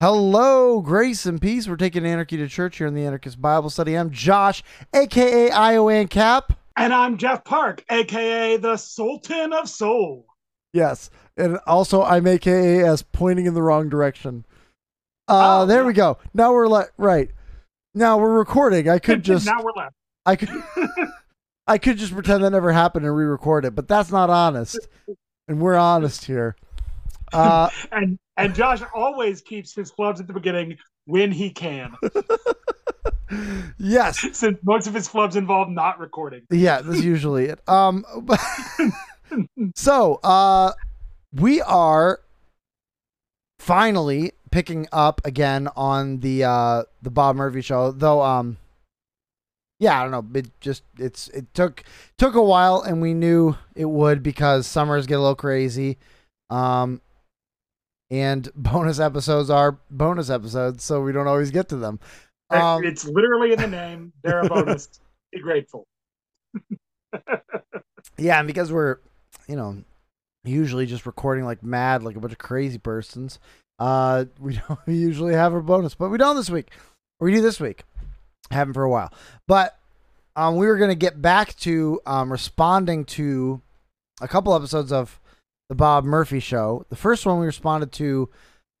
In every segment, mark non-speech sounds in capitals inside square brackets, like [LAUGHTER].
Hello, grace and peace. We're taking anarchy to church here in the Anarchist Bible Study. I'm Josh, aka Iowancap. And I'm Jeff Park, aka the Sultan of Soul. Yes, and also I'm aka as pointing in the wrong direction. Uh, Oh, there yeah. we go. Now we're le- right. Now we're recording. I could just, now we're left. I could, [LAUGHS] I could just pretend that never happened and re-record it, but that's not honest. And we're honest here. Uh, [LAUGHS] And and Josh always keeps his flubs at the beginning when he can, [LAUGHS] yes, since most of his flubs involve not recording. Yeah, that's usually it. Um, [LAUGHS] so uh, we are finally picking up again on the uh the Bob Murphy show. Though, um, yeah, I don't know. It just it's it took took a while, and we knew it would because summers get a little crazy. Um. And [LAUGHS] bonus episodes are bonus episodes, so we don't always get to them. Um, it's literally in the name. They're a [LAUGHS] bonus. Be grateful. [LAUGHS] Yeah, and because we're, you know, usually just recording like mad, like a bunch of crazy persons, uh, we don't usually have a bonus, but we don't this week. We do this week. Haven't for a while. But um, we were going to get back to um, responding to a couple episodes of the Bob Murphy show. The first one we responded to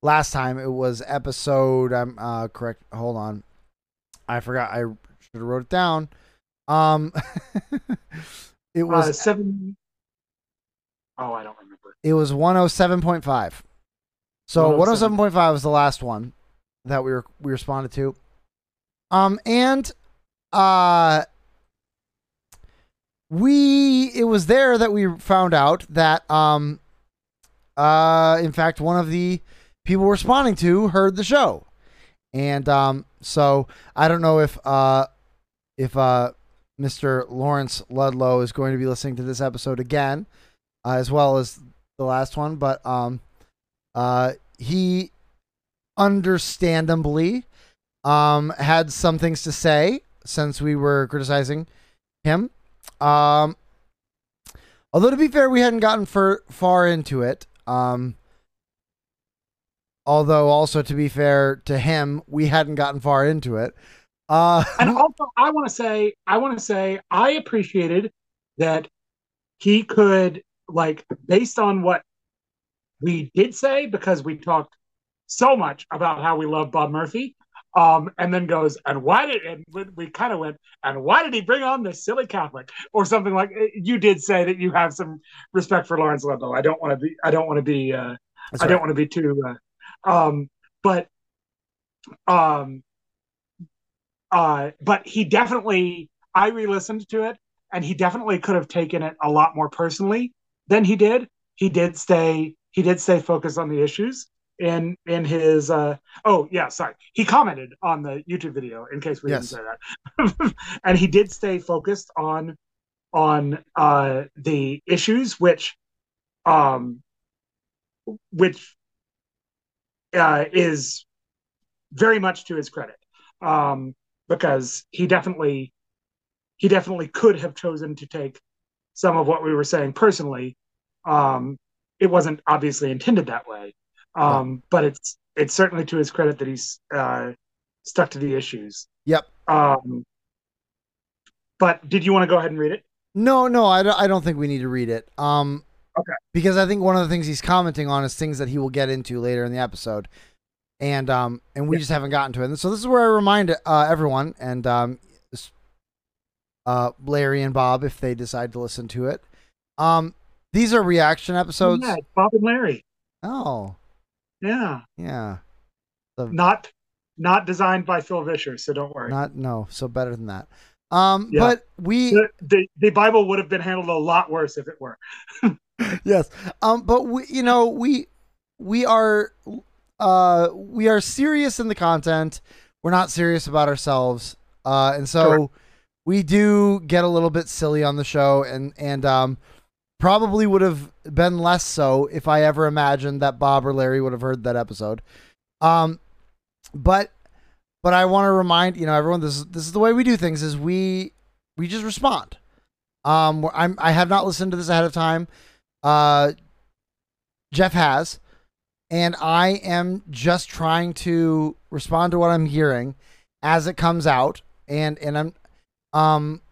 last time, it was episode, I'm uh, correct. Hold on. I forgot. I should have wrote it down. Um, [LAUGHS] it was Uh, Oh, I don't remember. It was 107.5. So 107. 107.5 was the last one that we were we responded to. Um and uh we it was there that we found out that um uh in fact one of the people responding to heard the show. And um so I don't know if uh if uh Mr. Lawrence Ludlow is going to be listening to this episode again uh, as well as the last one, but um, uh, he understandably um had some things to say since we were criticizing him. Um, although to be fair, we hadn't gotten far far into it. Um, although also to be fair to him, we hadn't gotten far into it. Uh, And [LAUGHS] also, I want to say, I want to say, I appreciated that he could, like, based on what we did say, because we talked so much about how we love Bob Murphy, um, and then goes, and why did, and we- we kind of went, and why did he bring on this silly Catholic or something like? You did say that you have some respect for Lawrence Ludlow. I don't want to be, I don't want to be, uh, that's I right. don't want to be too, uh, um, but, um, uh, but he definitely, I re-listened to it, and he definitely could have taken it a lot more personally than he did. He did stay, he did stay focused on the issues in in his. Uh, oh yeah, sorry, he commented on the YouTube video in case we Yes. didn't say that, [LAUGHS] and he did stay focused on on uh, the issues, which, um, which uh, is very much to his credit, um, because he definitely he definitely could have chosen to take some of what we were saying personally. Um, it wasn't obviously intended that way, um, but it's it's certainly to his credit that he's uh, stuck to the issues. Yep. Um, but did you want to go ahead and read it? No, no, I don't, I don't think we need to read it. Um, Okay. Because I think one of the things he's commenting on is things that he will get into later in the episode, and um, and we Yeah. just haven't gotten to it. And so this is where I remind uh, everyone and um, uh, Larry and Bob if they decide to listen to it. Um, these are reaction episodes. yeah, Bob and Larry. Oh, Yeah, yeah. not not designed by Phil Vischer, so don't worry. Not no, so better than that. Um, Yeah. but we the, the the Bible would have been handled a lot worse if it were. [LAUGHS] yes. Um, but we, you know, we we are uh we are serious in the content. We're not serious about ourselves. Uh, and so Correct. we do get a little bit silly on the show, and and um, probably would have been less so if I ever imagined that Bob or Larry would have heard that episode. Um, but but I want to remind you know everyone this is this is the way we do things is we we just respond. Um, I'm I have not listened to this ahead of time. Uh, Jeff has, and I am just trying to respond to what I'm hearing as it comes out, and and I'm um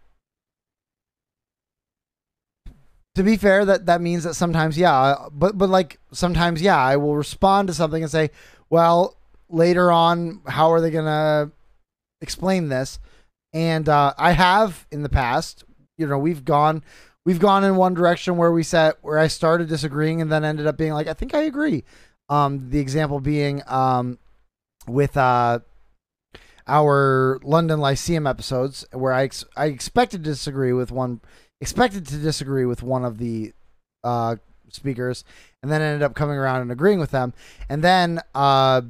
to be fair that that means that sometimes yeah but but like sometimes yeah i will respond to something and say well later on how are they gonna explain this? And uh, i have in the past you know we've gone we've gone in one direction where we said where i started disagreeing and then ended up being like i think i agree. Um the example being um with uh our london lyceum episodes where i ex- i expected to disagree with one expected to disagree with one of the uh, speakers, and then ended up coming around and agreeing with them, and then uh,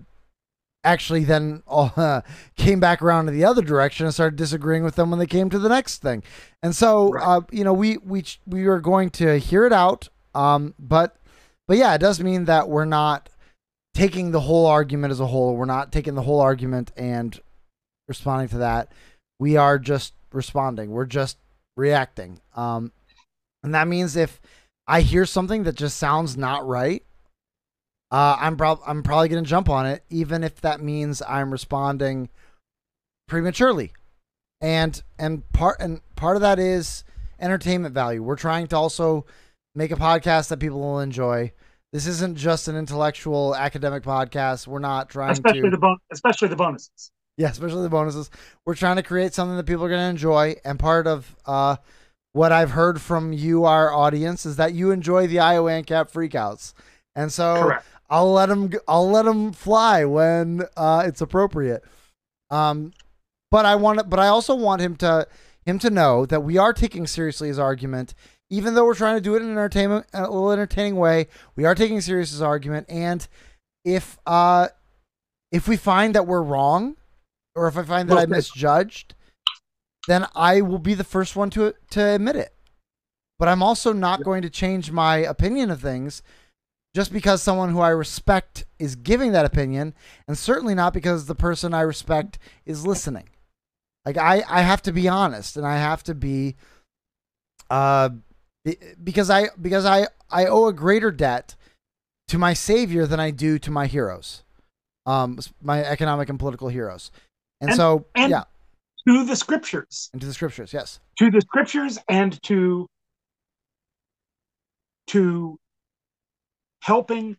actually then uh, [LAUGHS] came back around to the other direction and started disagreeing with them when they came to the next thing. And so, Right. uh, you know, we we we are going to hear it out, um, but but yeah, it does mean that we're not taking the whole argument as a whole. We're not taking the whole argument and responding to that. We are just responding. We're just reacting. Um, and that means if I hear something that just sounds not right, uh, I'm prob- I'm probably gonna jump on it, even if that means I'm responding prematurely. And and part and part of that is entertainment value. We're trying to also make a podcast that people will enjoy. This isn't just an intellectual academic podcast. We're not trying especially to the bon- especially the bonuses. [LAUGHS] yeah, especially the bonuses. We're trying to create something that people are going to enjoy, and part of uh, what I've heard from you, our audience, is that you enjoy the Iowancap freakouts, and so Correct. I'll let them. I'll let them fly when uh, it's appropriate. Um, but I want. But I also want him to him to know that we are taking seriously his argument, even though we're trying to do it in an entertainment, a little entertaining way. We are taking serious his argument, and if uh, if we find that we're wrong, or if I find that I misjudged, then I will be the first one to to admit it. But I'm also not going to change my opinion of things just because someone who I respect is giving that opinion, and certainly not because the person I respect is listening. Like I, I have to be honest, and I have to be, uh, because I because I I owe a greater debt to my savior than I do to my heroes, um, my economic and political heroes, and, And- so and- yeah, To the scriptures, into the scriptures, yes, to the scriptures, and to to helping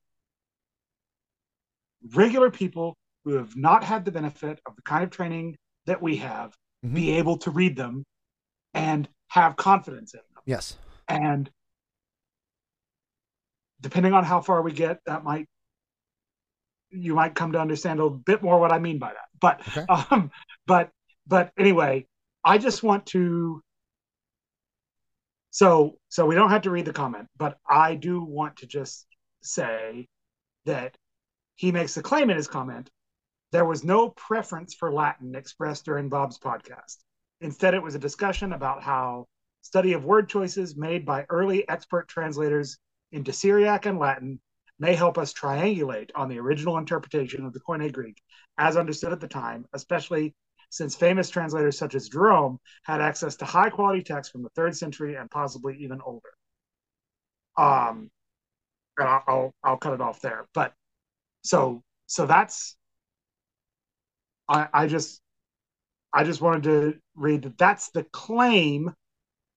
regular people who have not had the benefit of the kind of training that we have Mhm. be able to read them and have confidence in them. yes, And depending on how far we get, that might you might come to understand a little bit more what I mean by that. But Okay. um, but but anyway, I just want to. So so we don't have to read the comment, but I do want to just say that he makes the claim in his comment there was no preference for Latin expressed during Bob's podcast. Instead, it was a discussion about how study of word choices made by early expert translators into Syriac and Latin may help us triangulate on the original interpretation of the Koine Greek as understood at the time, especially since famous translators such as Jerome had access to high quality texts from the third century and possibly even older. Um, and I'll, I'll I'll cut it off there. But so so that's I I just I just wanted to read that that's the claim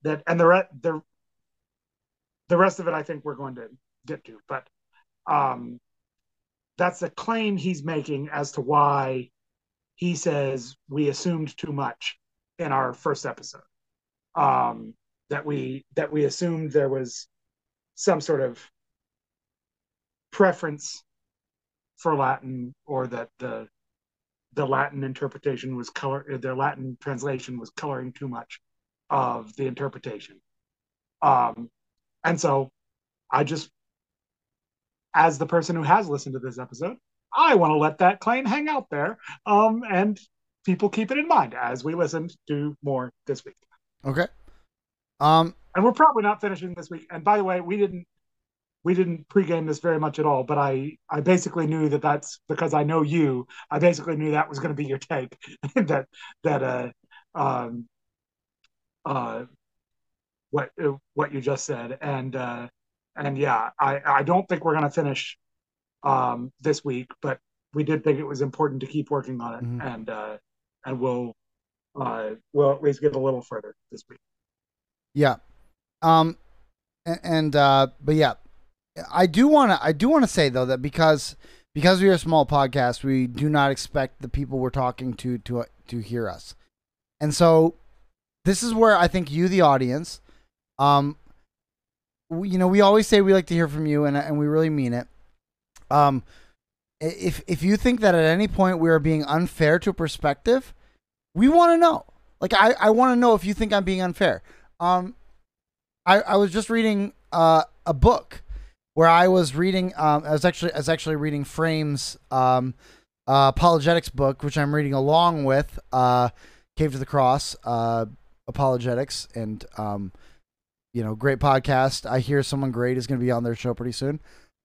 that and the re- the the rest of it I think we're going to get to, but um, that's the claim he's making as to why he says we assumed too much in our first episode. Um, that we that we assumed there was some sort of preference for Latin, or that the the Latin interpretation was color their Latin translation was coloring too much of the interpretation. Um, and so I just, as the person who has listened to this episode, I want to let that claim hang out there. Um, and people keep it in mind as we listen to more this week. okay. Um, And we're probably not finishing this week. And by the way, we didn't we didn't pregame this very much at all, but I I basically knew that that's because I know you. I basically knew that was going to be your take [LAUGHS] that that uh um uh what what you just said and uh and yeah I I don't think we're going to finish um, this week, but we did think it was important to keep working on it, Mhm. and uh, and we'll uh, we'll at least get a little further this week. Yeah. Um a- and uh but yeah. I do want to I do want to say though that because because we are a small podcast, we do not expect the people we're talking to to to hear us. And so this is where I think you the audience um you know, we always say we like to hear from you and and we really mean it. Um if if you think that at any point we are being unfair to a perspective, we want to know. Like I, I want to know if you think I'm being unfair. Um, I, I was just reading uh, a book where I was reading. Um, I was actually I was actually reading Frame's um, uh, apologetics book, which I'm reading along with uh, Cave to the Cross uh, apologetics, and um, you know, great podcast. I hear someone great is going to be on their show pretty soon.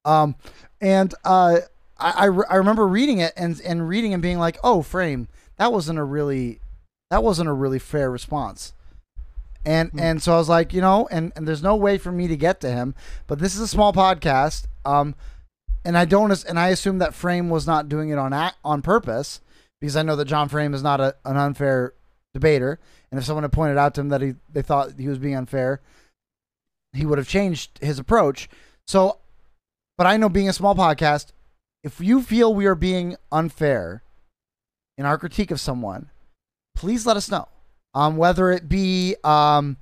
Um, and uh, I, I re- I remember reading it and and reading and being like, oh, Frame, that wasn't a really that wasn't a really fair response. And Hmm. and so I was like, you know, and, and there's no way for me to get to him, but this is a small podcast. Um and I don't and I assume that Frame was not doing it on act, on purpose because I know that John Frame is not a, an unfair debater. And if someone had pointed out to him that he they thought he was being unfair, he would have changed his approach. So but I know being a small podcast, if you feel we are being unfair in our critique of someone, please let us know. Um, whether it be um,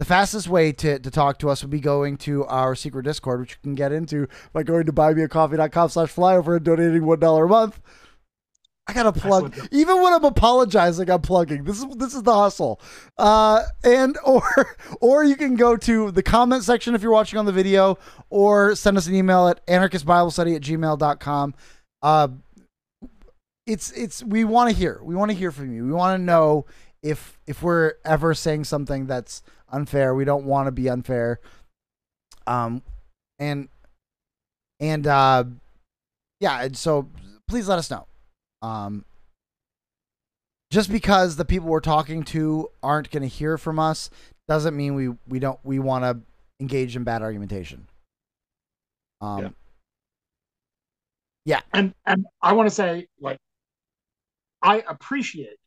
the fastest way to, to talk to us would be going to our secret Discord, which you can get into by going to buymeacoffee.com slash flyover and donating one dollar a month. I gotta plug. Even when I'm apologizing, I'm plugging. This is this is the hustle. Uh, and [LAUGHS] or or you can go to the comment section if you're watching on the video, or send us an email at anarchistbiblestudy at gmail.com. Uh, it's it's we want to hear. We want to hear from you. We want to know if if we're ever saying something that's unfair. We don't want to be unfair. Um, and and uh, yeah. And so please let us know. Um, just because the people we're talking to aren't going to hear from us doesn't mean we we don't we want to engage in bad argumentation. Um, Yeah. and and I want to say like I appreciate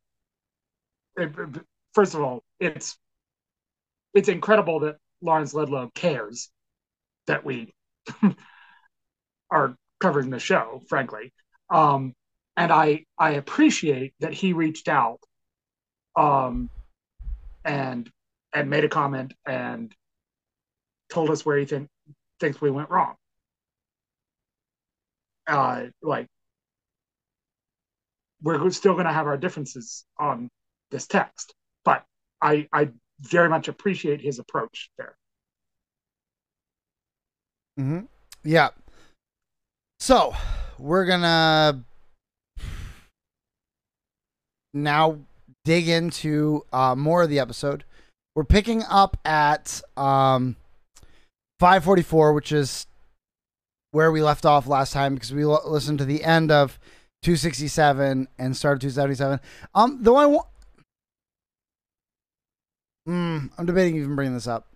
it- it- first of all it's it's incredible that Lawrence Ludlow cares that we [LAUGHS] are covering the show frankly um and I I appreciate that he reached out um and and made a comment and told us where he think, thinks we went wrong uh, like we're still going to have our differences on this text, but I I very much appreciate his approach there. hmm Yeah. So we're gonna now dig into uh, more of the episode. We're picking up at um, 544, which is where we left off last time because we l- listened to the end of 267 and started 277. Um, though I want, mm, I'm debating even bringing this up.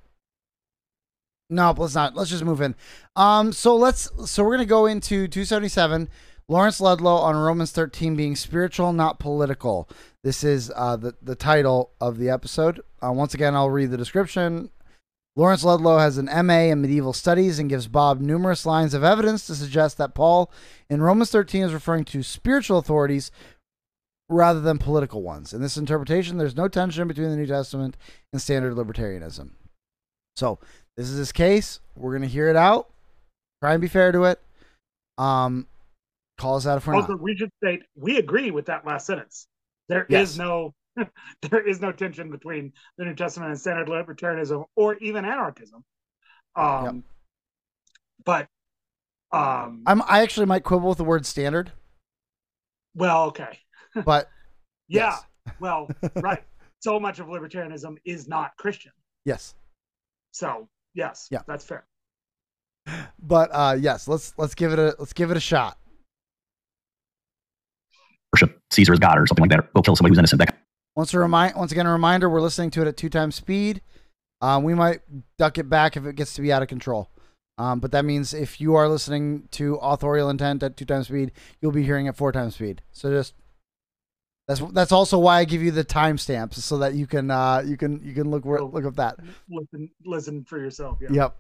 No, let's not. Let's just move in. Um, so let's. So we're gonna go into 277. Lawrence Ludlow on Romans 13 being spiritual, not political. This is uh, the the title of the episode. Uh, once again, I'll read the description. Lawrence Ludlow has an MA in medieval studies and gives Bob numerous lines of evidence to suggest that Paul in Romans 13 is referring to spiritual authorities rather than political ones. In this interpretation, there's no tension between the New Testament and standard libertarianism. So this is his case. We're gonna hear it out. Try and be fair to it. Um, call us out if we're Also, not. we should state we agree with that last sentence. There is Yes. no [LAUGHS] there is no tension between the New Testament and standard libertarianism or even anarchism. Um, But um, I'm. I actually might quibble with the word standard, well, okay, [LAUGHS] but yeah, well, [LAUGHS] right. So much of libertarianism is not Christian. yes. So yes, Yeah. that's fair. But uh, yes. Let's let's give it a let's give it a shot. Worship Caesar as God or something like that, or go kill somebody who's innocent. That Once a remind, once again, a reminder: we're listening to it at two times speed. Um, we might duck it back if it gets to be out of control. Um, but that means if you are listening to authorial intent at two times speed, you'll be hearing at four times speed. So just that's that's also why I give you the timestamps so that you can uh, you can you can look where, look up that. Listen, listen for yourself. Yeah. Yep.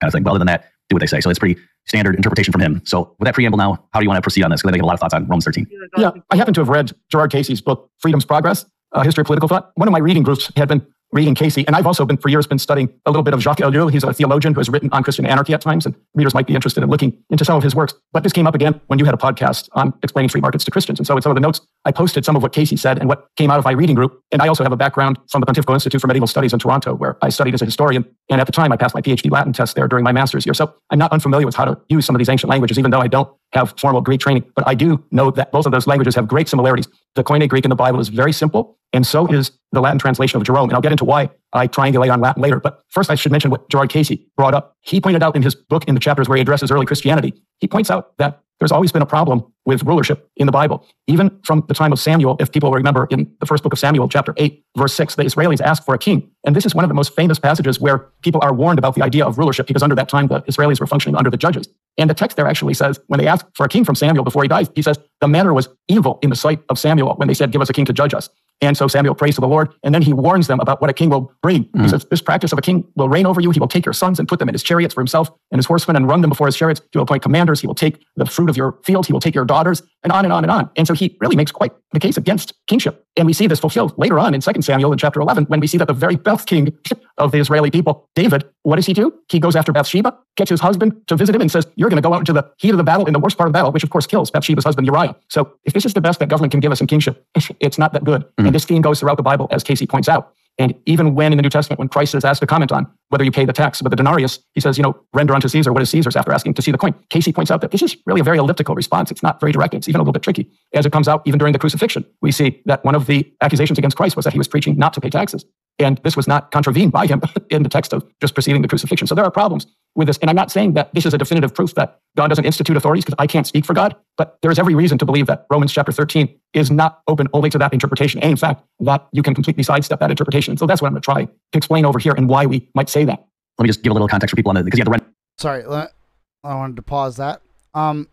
kind of thing. But other than that, do what they say. So it's pretty standard interpretation from him. So with that preamble now, how do you want to proceed on this? Because I think a lot of thoughts on Romans 13. Yeah, I happen to have read Gerard Casey's book, Freedom's Progress, A History of Political Thought. One of my reading groups had been reading Casey, and I've also been for years been studying a little bit of Jacques Ellul. He's a theologian who has written on Christian anarchy at times, and readers might be interested in looking into some of his works. But this came up again when you had a podcast on explaining free markets to Christians. And so in some of the notes, I posted some of what Casey said and what came out of my reading group. And I also have a background from the Pontifical Institute for Medieval Studies in Toronto, where I studied as a historian. And at the time, I passed my PhD Latin test there during my master's year. So I'm not unfamiliar with how to use some of these ancient languages, even though I don't have formal Greek training. But I do know that both of those languages have great similarities. The Koine Greek in the Bible is very simple, and so is the Latin translation of Jerome. And I'll get into why I triangulate on Latin later. But first, I should mention what Gerard Casey brought up. He pointed out in his book, in the chapters where he addresses early Christianity, he points out that there's always been a problem with rulership in the Bible. Even from the time of Samuel, if people remember in the first book of Samuel, chapter 8, verse 6, the Israelis ask for a king. And this is one of the most famous passages where people are warned about the idea of rulership because under that time, the Israelis were functioning under the judges. And the text there actually says, when they ask for a king from Samuel before he dies, he says, the manner was evil in the sight of Samuel when they said, give us a king to judge us. And so Samuel prays to the Lord, and then he warns them about what a king will bring. He mm. says, This practice of a king will reign over you. He will take your sons and put them in his chariots for himself and his horsemen and run them before his chariots. He will appoint commanders. He will take the fruit of your field. He will take your daughters, and on and on and on. And so he really makes quite the case against kingship. And we see this fulfilled later on in 2 Samuel in chapter 11 when we see that the very best king of the Israeli people, David, what does he do? He goes after Bathsheba, gets his husband to visit him, and says, You're going to go out into the heat of the battle in the worst part of the battle, which of course kills Bathsheba's husband Uriah. So if this is the best that government can give us in kingship, [LAUGHS] it's not that good. Mm. And this theme goes throughout the Bible, as Casey points out. And even when in the New Testament, when Christ is asked to comment on whether you pay the tax, but the denarius, he says, you know, render unto Caesar what is Caesar's after asking to see the coin. Casey points out that this is really a very elliptical response. It's not very direct. It's even a little bit tricky. As it comes out, even during the crucifixion, we see that one of the accusations against Christ was that he was preaching not to pay taxes. And this was not contravened by him [LAUGHS] in the text of just preceding the crucifixion. So there are problems with this. And I'm not saying that this is a definitive proof that God doesn't institute authorities because I can't speak for God, but there is every reason to believe that Romans chapter 13 is not open only to that interpretation. And in fact, that you can completely sidestep that interpretation. So that's what I'm going to try to explain over here and why we might say that. Let me just give a little context for people on the because you have the rent. Sorry, I wanted to pause that. Um.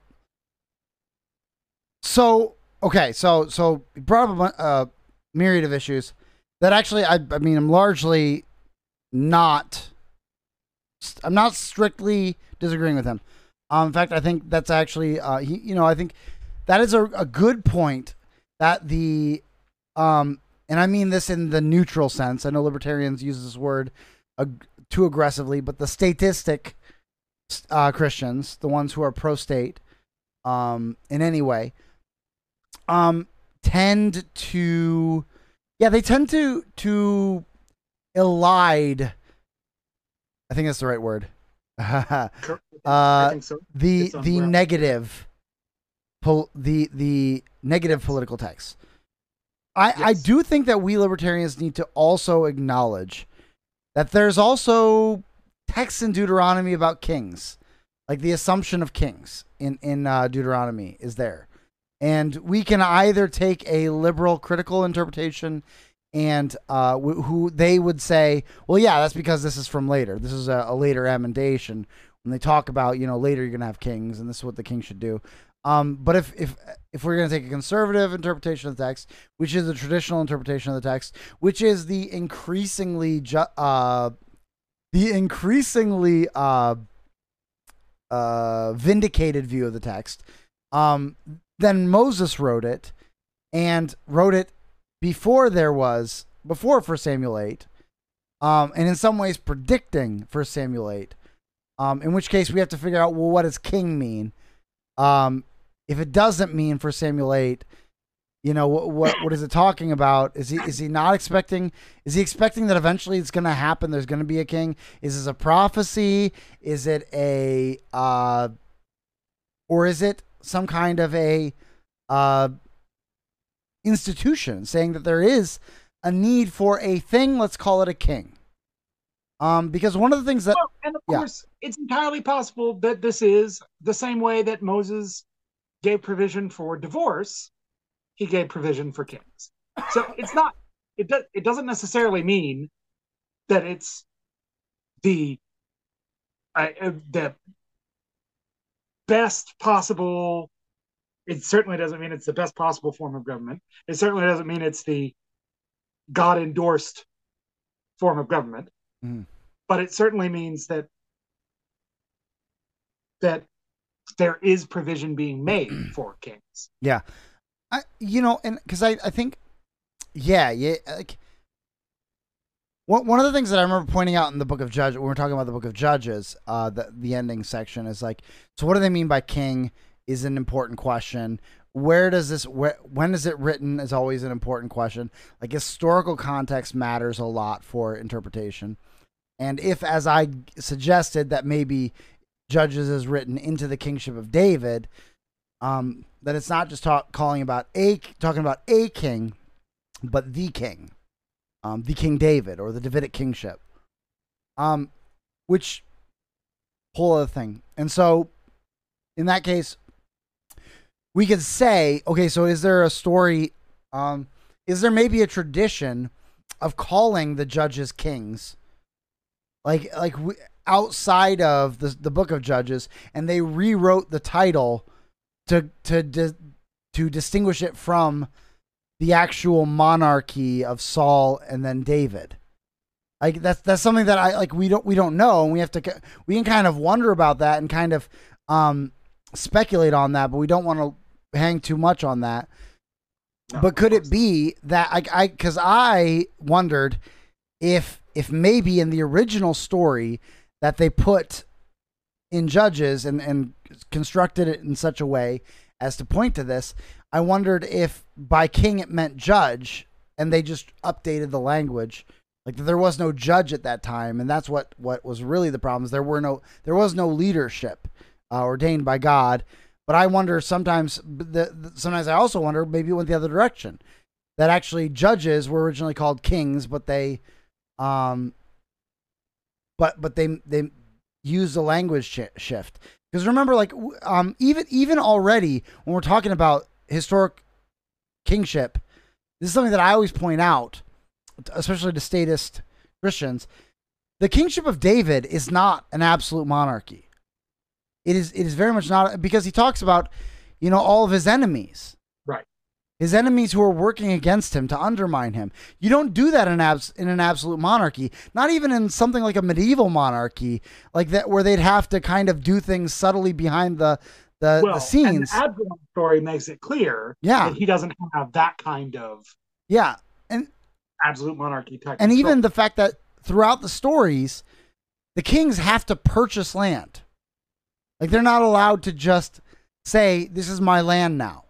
So okay, so so you brought up a uh, myriad of issues that actually, I I mean, I'm largely not. I'm not strictly disagreeing with him. Um, in fact, I think that's actually, uh, he, you know, I think that is a, a good point that the, um, and I mean this in the neutral sense. I know libertarians use this word ag- too aggressively, but the statistic uh, Christians, the ones who are pro-state, um, in any way, um, tend to, yeah, they tend to to elide. I think that's the right word. [LAUGHS] Uh, think so. the the negative, pol- the the negative political text. I I do think that we libertarians need to also acknowledge that there's also texts in Deuteronomy about kings, like the assumption of kings in in uh, Deuteronomy is there, and we can either take a liberal critical interpretation. And uh, wh- who they would say, well, yeah, that's because this is from later. This is a, a later amendation when they talk about, you know, later you're gonna have kings, and this is what the king should do. Um, but if if if we're gonna take a conservative interpretation of the text, which is the traditional interpretation of the text, which is the increasingly ju- uh, the increasingly uh, uh, vindicated view of the text, um, then Moses wrote it, and wrote it before there was before for Samuel eight, um, and in some ways predicting for Samuel eight. Um, in which case we have to figure out well what does king mean. Um, if it doesn't mean for Samuel eight, you know what what what is it talking about? Is he is he not expecting? Is he expecting that eventually it's going to happen? There's going to be a king. Is this a prophecy? Is it a uh, or is it some kind of a uh, institution saying that there is a need for a thing? Let's call it a king. Um, because one of the things that Well, and of yeah. course, it's entirely possible that this is the same way that Moses gave provision for divorce. He gave provision for kings. So it's not. It does. It doesn't necessarily mean that it's the uh, uh, the best possible. It certainly doesn't mean it's the best possible form of government. It certainly doesn't mean it's the God endorsed form of government. Mhm. But it certainly means that that there is provision being made [CLEARS THROAT] for kings. Yeah. I, you know, and because I, I think, yeah, yeah, like one one of the things that I remember pointing out in the book of Judges when we're talking about the book of Judges, uh, the the ending section is like, so what do they mean by king? Is an important question. Where does this? Where, when is it written? Is always an important question. Like historical context matters a lot for interpretation. And if, as I suggested, that maybe Judges is written into the kingship of David, um, that it's not just talk, calling about a talking about a king, but the king, um, the King David or the Davidic kingship, um, which whole other thing. And so, in that case, we could say, okay, so is there a story? Um, is there maybe a tradition of calling the judges kings? Like, like we, outside of the the book of Judges, and they rewrote the title to to di- to distinguish it from the actual monarchy of Saul and then David. Like that's that's something that I like we don't we don't know and we have to we can kind of wonder about that and kind of um speculate on that but we don't want to hang too much on that. No, but could it be that I I cuz I wondered if if maybe in the original story that they put in judges and and constructed it in such a way as to point to this i wondered if by king it meant judge and they just updated the language. Like that there was no judge at that time and that's what what was really the problem is there were no there was no leadership uh, ordained by god but i wonder sometimes the, sometimes i also wonder maybe it went the other direction that actually judges were originally called kings but they um but but they they use the language shi shift. Because remember like um even even already when we're talking about historic kingship this is something that i always point out especially to statist christians the kingship of david is not an absolute monarchy it is it is very much not because he talks about you know all of his enemies Right. his enemies who are working against him to undermine him. You don't do that in abs- in an absolute monarchy, not even in something like a medieval monarchy, like that where they'd have to kind of do things subtly behind the the, well, the scenes. And the Absalom story makes it clear Yeah. that he doesn't have that kind of yeah, and absolute monarchy type. and even the fact that throughout the stories, the kings have to purchase land. Like they're not allowed to just say, "This is my land now."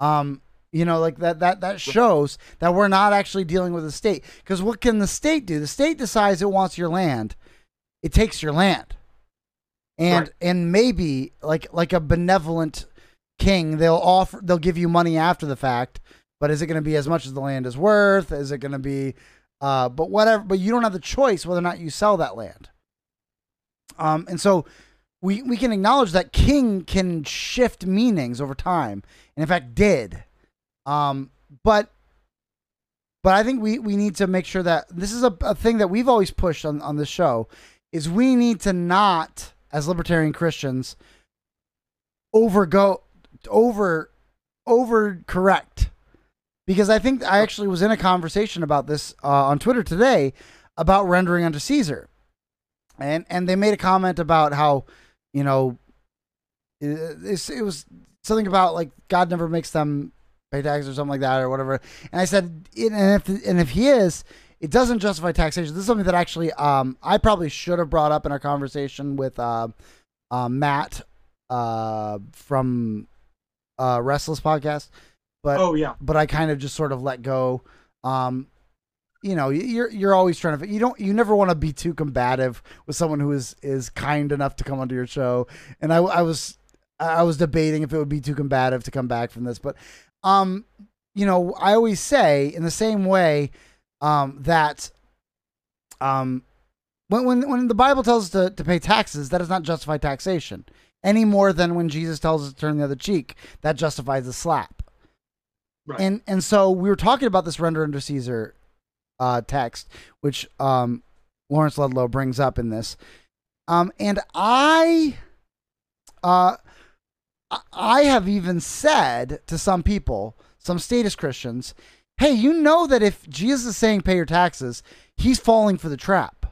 Um, you know, like that that that shows that we're not actually dealing with the state. Because what can the state do? The state decides it wants your land. It takes your land. And Right. and maybe like like a benevolent king, they'll offer they'll give you money after the fact, but is it going to be as much as the land is worth? Is it going to be uh but whatever, but you don't have the choice whether or not you sell that land. Um and so we we can acknowledge that king can shift meanings over time and in fact did. Um but but i think we we need to make sure that this is a, a thing that we've always pushed on on this show is we need to not as libertarian christians overgo over over correct because i think i actually was in a conversation about this uh, on twitter today about rendering unto caesar. And and they made a comment about how you know it, it was something about like god never makes them pay taxes or something like that or whatever. And i said and if and if he is it doesn't justify taxation. This is something that actually um i probably should have brought up in our conversation with uh, uh matt uh from uh restless podcast but oh yeah, but I kind of just sort of let go. Um, you know, you're you're always trying to you don't you never want to be too combative with someone who is is kind enough to come onto your show. And I I was I was debating if it would be too combative to come back from this, but um, you know, I always say in the same way um that um when when when the Bible tells us to, to pay taxes, that does not justify taxation any more than when Jesus tells us to turn the other cheek, that justifies a slap. Right. And and so we were talking about this render under Caesar uh, text, which um, Lawrence Ludlow brings up in this. Um, and I, uh, I- have even said to some people, some statist Christians, hey, you know that if Jesus is saying pay your taxes, he's falling for the trap.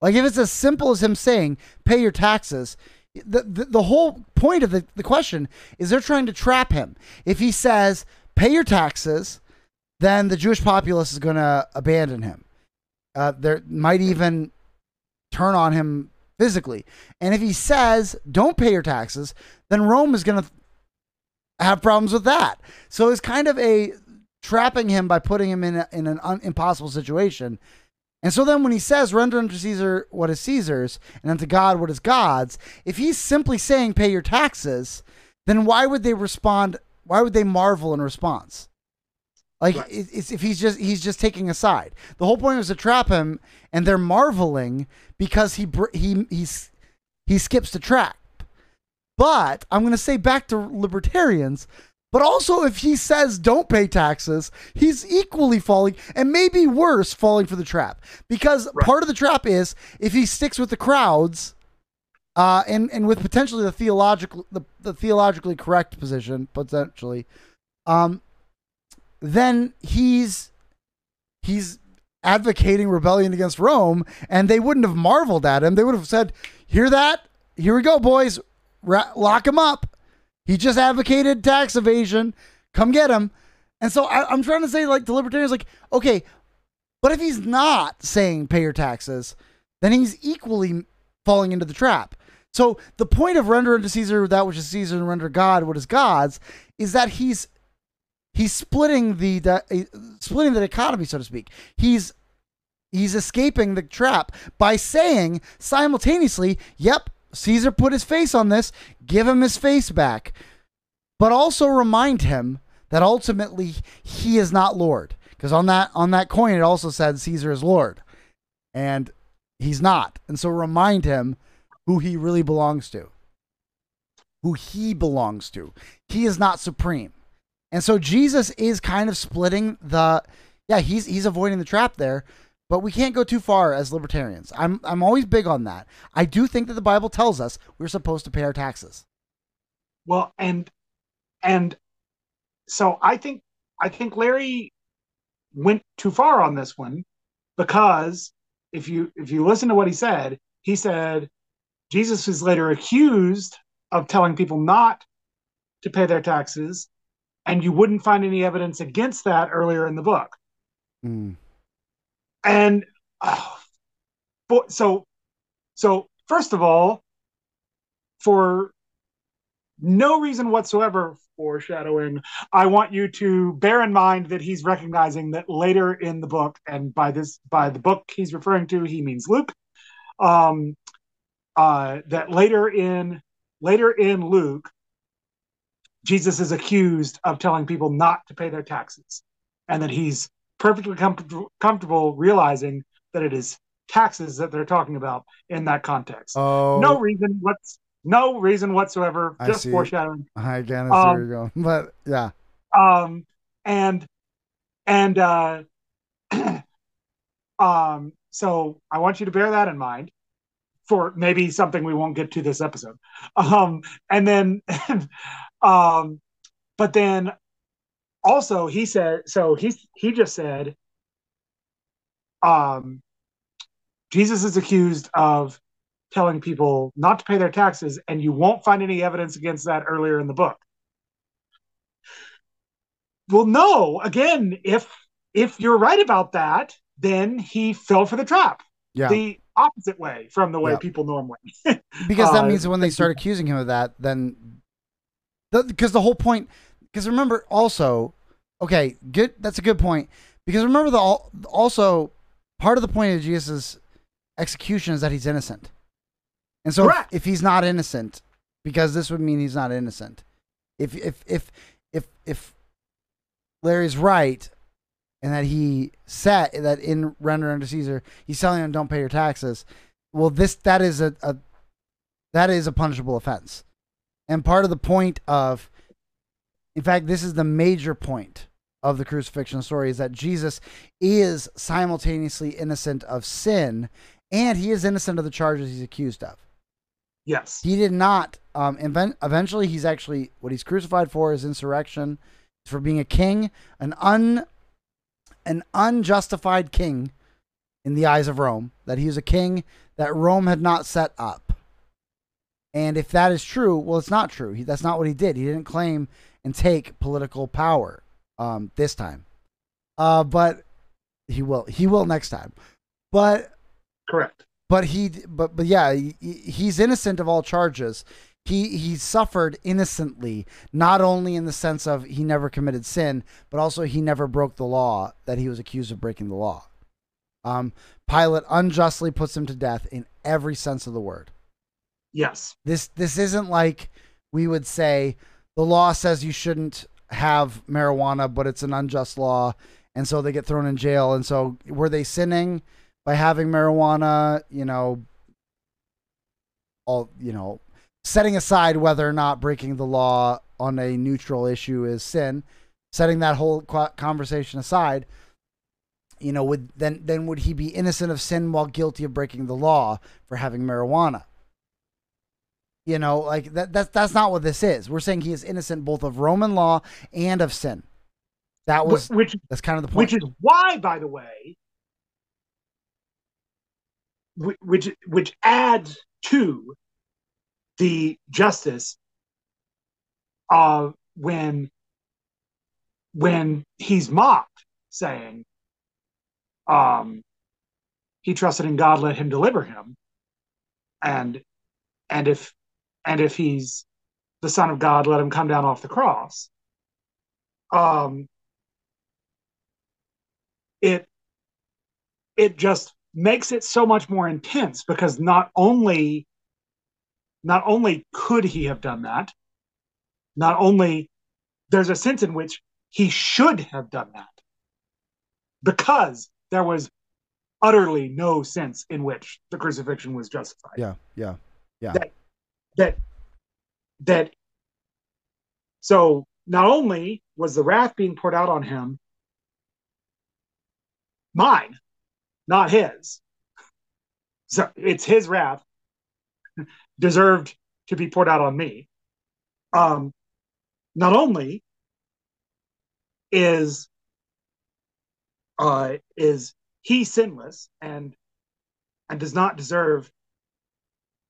Like if it's as simple as him saying pay your taxes, the, the, the whole point of the, the question is they're trying to trap him. If he says pay your taxes, then the Jewish populace is going to abandon him. Uh, there might even turn on him physically. And if he says don't pay your taxes, then Rome is going to have problems with that. So it's kind of a trapping him by putting him in, a, in an un, impossible situation. And so then when he says, render unto Caesar what is Caesar's and unto God what is God's, if he's simply saying pay your taxes, then why would they respond? Why would they marvel in response? Like Right. it's, if he's just he's just taking a side. The whole point was to trap him, and they're marveling because he br- he he's he skips the trap. But I'm going to say back to libertarians, but also if he says don't pay taxes, he's equally falling and maybe worse falling for the trap. Because Right. part of the trap is if he sticks with the crowds uh, and and with potentially the theological the, the theologically correct position potentially um then he's he's advocating rebellion against Rome and they wouldn't have marveled at him. They would have said, "Hear that? Here we go, boys. Ra- lock him up. He just advocated tax evasion. Come get him." And so I, I'm trying to say, like, to libertarians, like, okay, but if he's not saying pay your taxes, then he's equally falling into the trap. So the point of render unto Caesar that which is Caesar and render God what is God's is that he's he's splitting the, the uh, splitting the dichotomy, so to speak. He's he's escaping the trap by saying simultaneously, "Yep, Caesar put his face on this. Give him his face back," but also remind him that ultimately he is not Lord, because on that on that coin it also said Caesar is Lord, and he's not. And so remind him who he really belongs to, who he belongs to. He is not supreme. And so Jesus is kind of splitting the yeah, he's he's avoiding the trap there, but we can't go too far as libertarians. I'm I'm always big on that. I do think that the Bible tells us we're supposed to pay our taxes. Well, and and so I think I think Larry went too far on this one because if you if you listen to what he said, he said Jesus was later accused of telling people not to pay their taxes, and you wouldn't find any evidence against that earlier in the book. Mm. And oh, so so first of all, for no reason whatsoever foreshadowing i want you to bear in mind that he's recognizing that later in the book and by this by the book he's referring to he means luke um uh that later in later in luke jesus is accused of telling people not to pay their taxes and that he's perfectly comfortable comfortable realizing that it is taxes that they're talking about in that context. Oh, no reason what's no reason whatsoever I just see. foreshadowing. I again, Um, where you're going, but yeah, um and and uh [CLEARS THROAT] um so i want you to bear that in mind for maybe something we won't get to this episode. [LAUGHS] Um and then [LAUGHS] um but then also he said so he he just said um jesus is accused of telling people not to pay their taxes and you won't find any evidence against that earlier in the book. Well no again if if you're right about that then he fell for the trap. Yeah, the opposite way from the way Yeah. people normally because that [LAUGHS] uh, means when they start accusing him of that, then because the whole point. Because remember, also, okay, good. That's a good point. Because remember, the also part of the point of Jesus' execution is that he's innocent, and so if, if he's not innocent, because this would mean he's not innocent. If if if if if Larry's right, and that he said that in render unto Caesar, he's telling them don't pay your taxes. Well, this that is a, a that is a punishable offense, and part of the point of, in fact, this is the major point of the crucifixion story is that Jesus is simultaneously innocent of sin and he is innocent of the charges he's accused of. Yes. He did not. Um, invent, eventually, he's actually what he's crucified for is insurrection, for being a king, an un, an unjustified king, in the eyes of Rome. That he was a king that Rome had not set up. And if that is true, well, it's not true. He, that's not what he did. He didn't claim and take political power um, this time. Uh, but he will. He will next time. But Correct. but he but but yeah he, he's innocent of all charges he he suffered innocently not only in the sense of he never committed sin but also he never broke the law that he was accused of breaking the law um pilate unjustly puts him to death in every sense of the word Yes. this this isn't like we would say the law says you shouldn't have marijuana but it's an unjust law and so they get thrown in jail and so were they sinning by having marijuana you know all you know setting aside whether or not breaking the law on a neutral issue is sin setting that whole conversation aside you know would then then would he be innocent of sin while guilty of breaking the law for having marijuana you know, like that that's that's not what this is. We're saying he is innocent both of Roman law and of sin. That was which that's kind of the point. which is why, by the way, which which adds to the justice of when when he's mocked, saying, um, he trusted in God, let him deliver him, and and if and if he's the son of God, let him come down off the cross. Um, it it just makes it so much more intense because not only not only could he have done that, not only there's a sense in which he should have done that because there was utterly no sense in which the crucifixion was justified yeah, yeah. that that that so not only was the wrath being poured out on him mine not his. So it's his wrath deserved to be poured out on me. Um not only is uh is he sinless and and does not deserve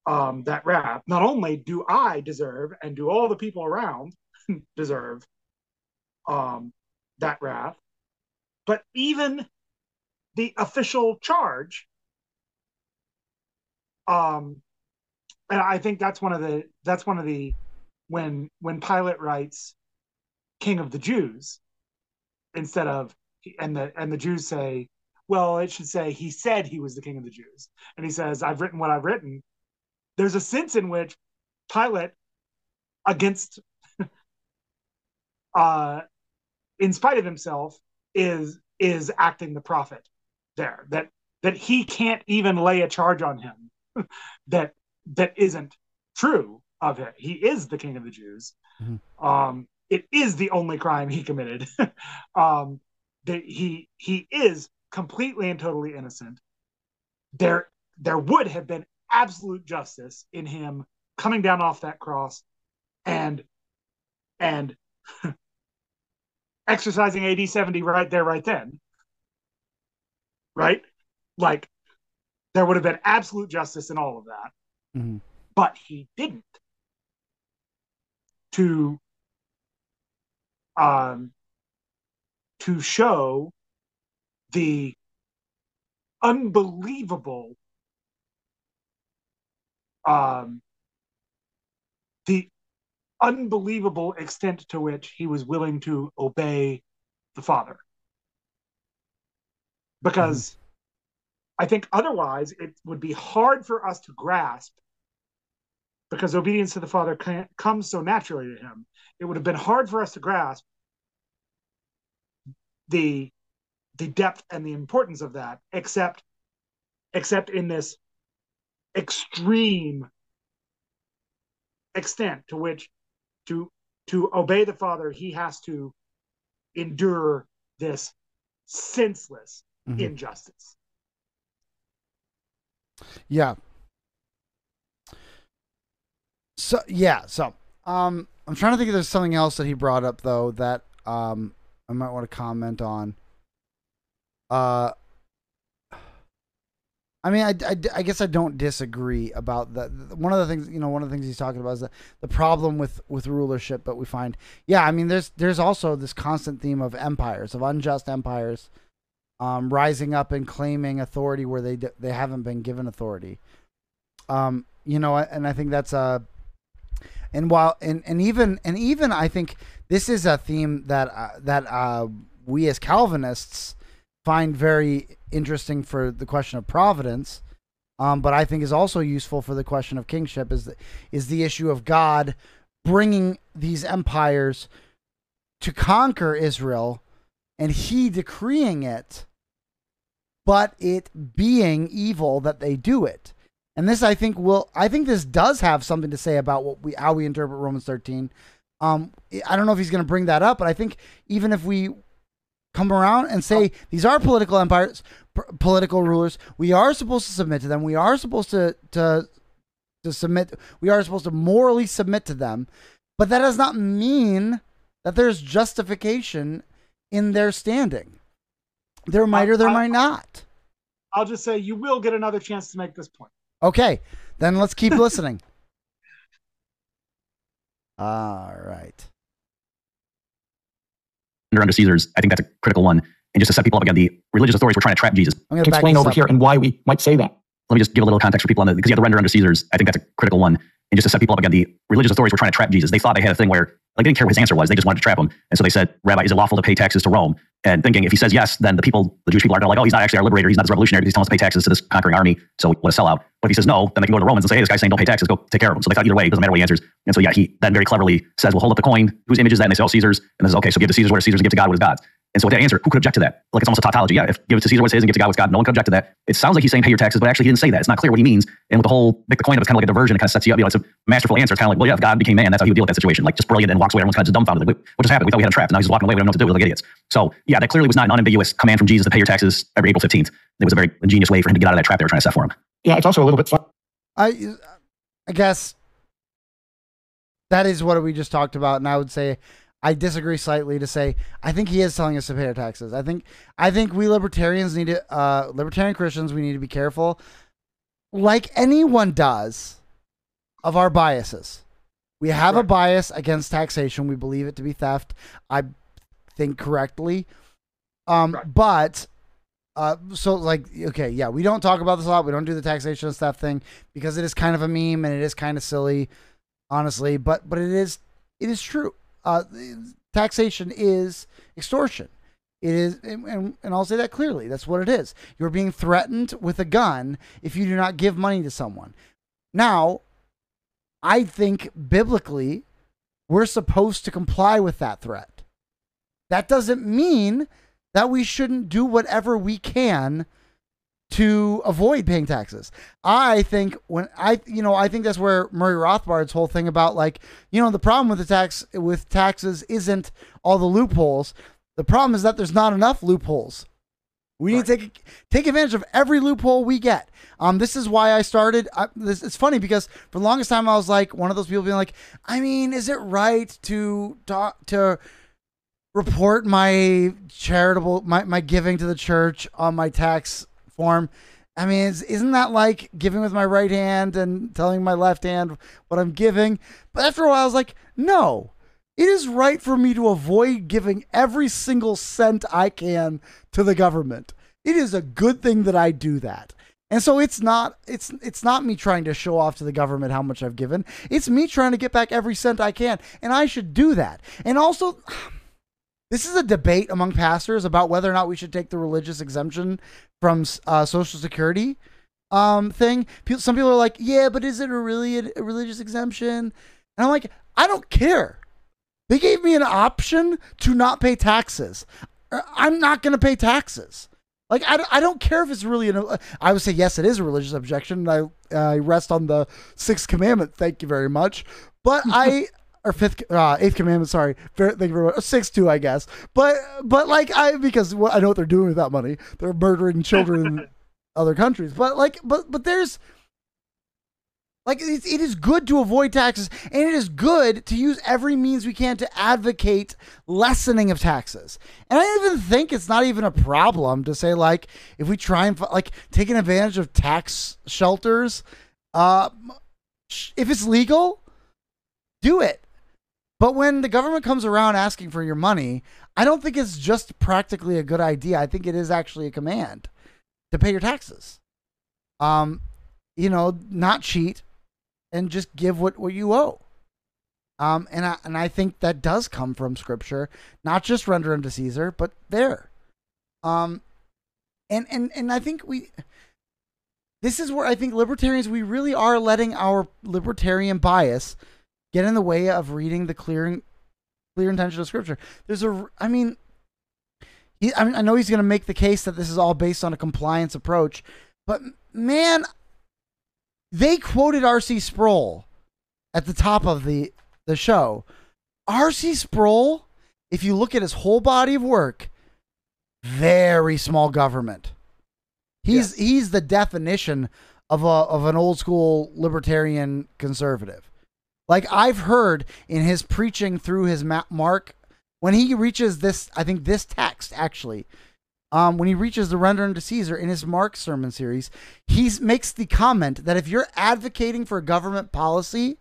um, that wrath, not only do I deserve and do all the people around [LAUGHS] deserve um, that wrath, but even the official charge. Um, and I think that's one of the that's one of the when when Pilate writes King of the Jews instead of and the and the Jews say, well, it should say he said he was the King of the Jews, and he says, I've written what I've written there's a sense in which Pilate, against, [LAUGHS] uh, in spite of himself, is is acting the prophet there. That that he can't even lay a charge on him [LAUGHS] that that isn't true of it. He is the king of the Jews. Mhm. Um, it is the only crime he committed. [LAUGHS] um, that he he is completely and totally innocent. There there would have been absolute justice in him coming down off that cross and and [LAUGHS] exercising AD 70 right there right then. Right? Like there would have been absolute justice in all of that. Mhm. but he didn't. To um to show the unbelievable um, the unbelievable extent to which he was willing to obey the father. Because I think otherwise it would be hard for us to grasp, because obedience to the father comes so naturally to him. It would have been hard for us to grasp the the depth and the importance of that, except except in this extreme extent to which to to obey the father he has to endure this senseless Mhm. injustice Yeah. So yeah, so um I'm trying to think if there's something else that he brought up though that um I might want to comment on. Uh I mean, I, I, I guess I don't disagree about that. One of the things, you know, one of the things he's talking about is the, the problem with, with rulership. But we find, yeah, I mean, there's there's also this constant theme of empires, of unjust empires, um, rising up and claiming authority where they they haven't been given authority. Um, you know, and I think that's a, and while and, and even and even I think this is a theme that uh, that uh, we as Calvinists find very interesting for the question of providence, um, but I think is also useful for the question of kingship is the, is the issue of God bringing these empires to conquer Israel and he decreeing it, but it being evil that they do it. And this, I think, will. I think this does have something to say about what we how we interpret Romans thirteen. Um, I don't know if he's going to bring that up, but I think even if we come around and say oh. these are political empires, p- political rulers. We are supposed to submit to them. We are supposed to to to submit. We are supposed to morally submit to them, but that does not mean that there's justification in their standing. There might or there might not. I'll just say you will get another chance to make this point. Okay, then let's keep [LAUGHS] listening. All right. Under under Caesar's, I think that's a critical one. And just to set people up again, the religious authorities were trying to trap Jesus. I'm going To to explain over here and why we might say that. Let me just give a little context for people on the because you have to render under Caesar's. I think that's a critical one. And just to set people up again, the religious authorities were trying to trap Jesus. They thought they had a thing where like they didn't care what his answer was. They just wanted to trap him. And so they said, Rabbi, is it lawful to pay taxes to Rome? And thinking if he says yes, then the people, the Jewish people are like, oh, he's not actually our liberator. He's not this revolutionary. He's telling us to pay taxes to this conquering army. So what a sellout. But if he says no, then they can go to the Romans and say, hey, this guy's saying don't pay taxes. Go take care of him. So they thought either way, it doesn't matter what he answers. And so yeah, he then very cleverly says, well, hold up the coin. Whose image is that? And they say, oh, Caesar's. And this is okay. So give to Caesar's what is Caesar's and give to God what is God's. And so with that answer, who could object to that? Like it's almost a tautology. Yeah, if give it to Caesar what's his and give to God what's God, no one could object to that. It sounds like he's saying pay your taxes, but actually he didn't say that. It's not clear what he means. And with the whole make the coin up, it's kind of like a diversion. It kind of sets you up. You know, it's a masterful answer. It's kind of like, well, yeah, if God became man, that's how he would deal with that situation. Like just brilliant and walks away. Everyone's kind of just dumbfounded. Like, what just happened? We thought we had a trap. Now he's just walking away. We don't know what to do. We're like idiots. So yeah, that clearly was not an unambiguous command from Jesus to pay your taxes every April 15th. It was a very ingenious way for him to get out of that trap they were trying to set for him. Yeah, it's also a little bit fun. I I guess that is what we just talked about, and I would say I disagree slightly to say I think he is telling us to pay our taxes. I think I think we libertarians need to uh, libertarian Christians we need to be careful, like anyone does, of our biases. We have a bias against taxation. We believe it to be theft. I think correctly, um, Right. but uh, so like okay, yeah, we don't talk about this a lot. We don't do the taxation and stuff thing because it is kind of a meme and it is kind of silly, honestly. But but it is it is true. Uh, taxation is extortion. It is, and, and, and I'll say that clearly. That's what it is. You're being threatened with a gun if you do not give money to someone. Now, I think biblically, we're supposed to comply with that threat. That doesn't mean that we shouldn't do whatever we can to avoid paying taxes. I think when I you know I think that's where Murray Rothbard's whole thing about like you know the problem with the tax with taxes isn't all the loopholes. The problem is that there's not enough loopholes. We need to take take advantage of every loophole we get. Um, this is why I started. I, this it's funny because for the longest time I was like one of those people being like, I mean, is it right to talk to report my charitable my, my giving to the church on my tax i mean is, isn't that like giving with my right hand and telling my left hand what i'm giving but after a while i was like no it is right for me to avoid giving every single cent i can to the government it is a good thing that i do that and so it's not it's it's not me trying to show off to the government how much I've given. It's me trying to get back every cent I can, and I should do that. And also [SIGHS] this is a debate among pastors about whether or not we should take the religious exemption from uh, Social Security um, thing. People, some people are like, "Yeah, but is it a really a, religious exemption?" And I'm like, "I don't care. They gave me an option to not pay taxes. Uh, I'm not going to pay taxes." Like I, I don't care if it's really an. I would say yes, it is a religious objection. And I I rest on the sixth commandment. Thank you very much. But [LAUGHS] I or fifth uh, eighth commandment. Sorry, thank you very much. Six two, I guess. But but like I because I know what they're doing with that money. They're murdering children. In [LAUGHS] other countries. But like, but but there's like it, it is good to avoid taxes, and it is good to use every means we can to advocate lessening of taxes. And I even think it's not even a problem to say like if we try and like taking advantage of tax shelters, uh, if it's legal, do it. But when the government comes around asking for your money, I don't think it's just practically a good idea. I think it is actually a command to pay your taxes. Um, you know, not cheat and just give what, what you owe. Um, and I and I think that does come from scripture, not just render unto Caesar, but there. Um, and and and I think we. This is where I think libertarians we really are letting our libertarian bias get in the way of reading the clear clear intention of scripture. There's a, I mean, he, I mean, I know he's going to make the case that this is all based on a compliance approach, but man, they quoted R.C. Sproul at the top of the the show. R.C. Sproul, if you look at his whole body of work, very small government. He's he's the definition of a of an old school libertarian conservative. Like I've heard in his preaching through his ma- mark when he reaches this I think this text actually um, when he reaches the render unto Caesar in his Mark sermon series, he makes the comment that if you're advocating for government policy,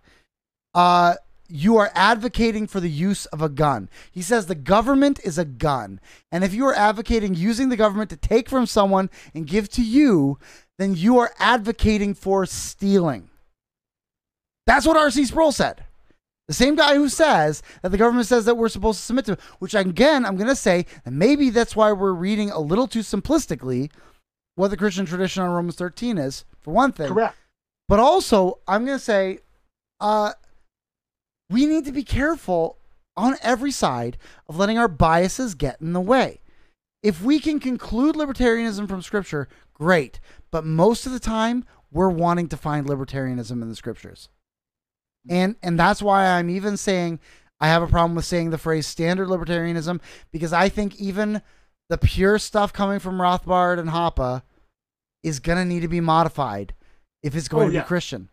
uh, you are advocating for the use of a gun. He says the government is a gun. And if you are advocating using the government to take from someone and give to you, then you are advocating for stealing. That's what R.C. Sproul said. The same guy who says that the government says that we're supposed to submit to, which again, I'm going to say that maybe that's why we're reading a little too simplistically what the Christian tradition on Romans 13 is, for one thing. Correct. But also, I'm going to say, uh, we need to be careful on every side of letting our biases get in the way. If we can conclude libertarianism from Scripture, great. But most of the time, we're wanting to find libertarianism in the Scriptures. And and that's why I'm even saying I have a problem with saying the phrase standard libertarianism because I think even the pure stuff coming from Rothbard and Hoppe is gonna need to be modified if it's oh, going Oh, to yeah. be Christian.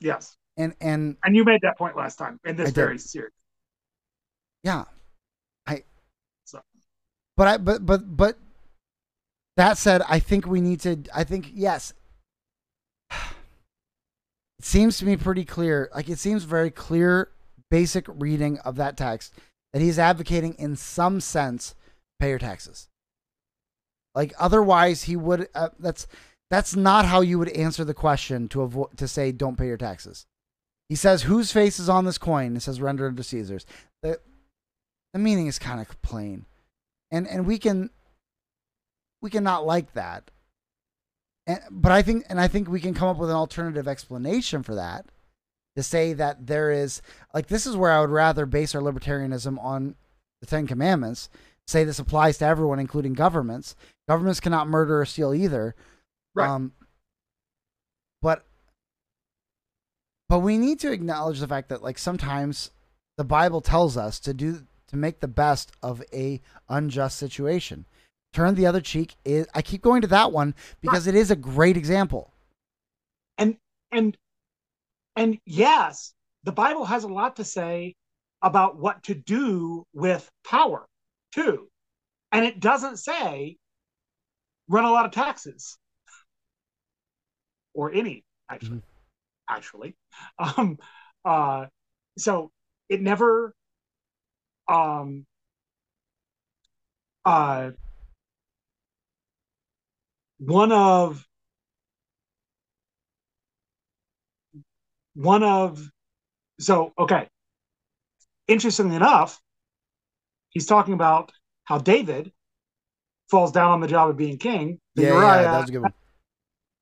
Yes. And and And you made that point last time in this I did. very series. yeah, I. So- But I but but but that said, I think we need to. I think yes. It seems to me pretty clear. Like it seems very clear, basic reading of that text that he's advocating in some sense pay your taxes. Like otherwise, he would. Uh, that's that's not how you would answer the question to avoid to say don't pay your taxes. He says, "Whose face is on this coin?" It says, "Render unto Caesar's." The the meaning is kind of plain, and and we can we can not like that. And, but I think and I think we can come up with an alternative explanation for that to say that there is like this is where I would rather base our libertarianism on the Ten Commandments. Say this applies to everyone, including governments. Governments cannot murder or steal either. Right. Um, but but we need to acknowledge the fact that like sometimes the Bible tells us to do to make the best of a unjust situation. Turn the other cheek is I keep going to that one because it is a great example. and and and yes the bible has a lot to say about what to do with power too. And it doesn't say run a lot of taxes. Or any actually actually. [LAUGHS] Um uh so it never um uh one of one of so okay. Interestingly enough he's talking about how david falls down on the job of being king. The Yeah, yeah, uriah that was a good one.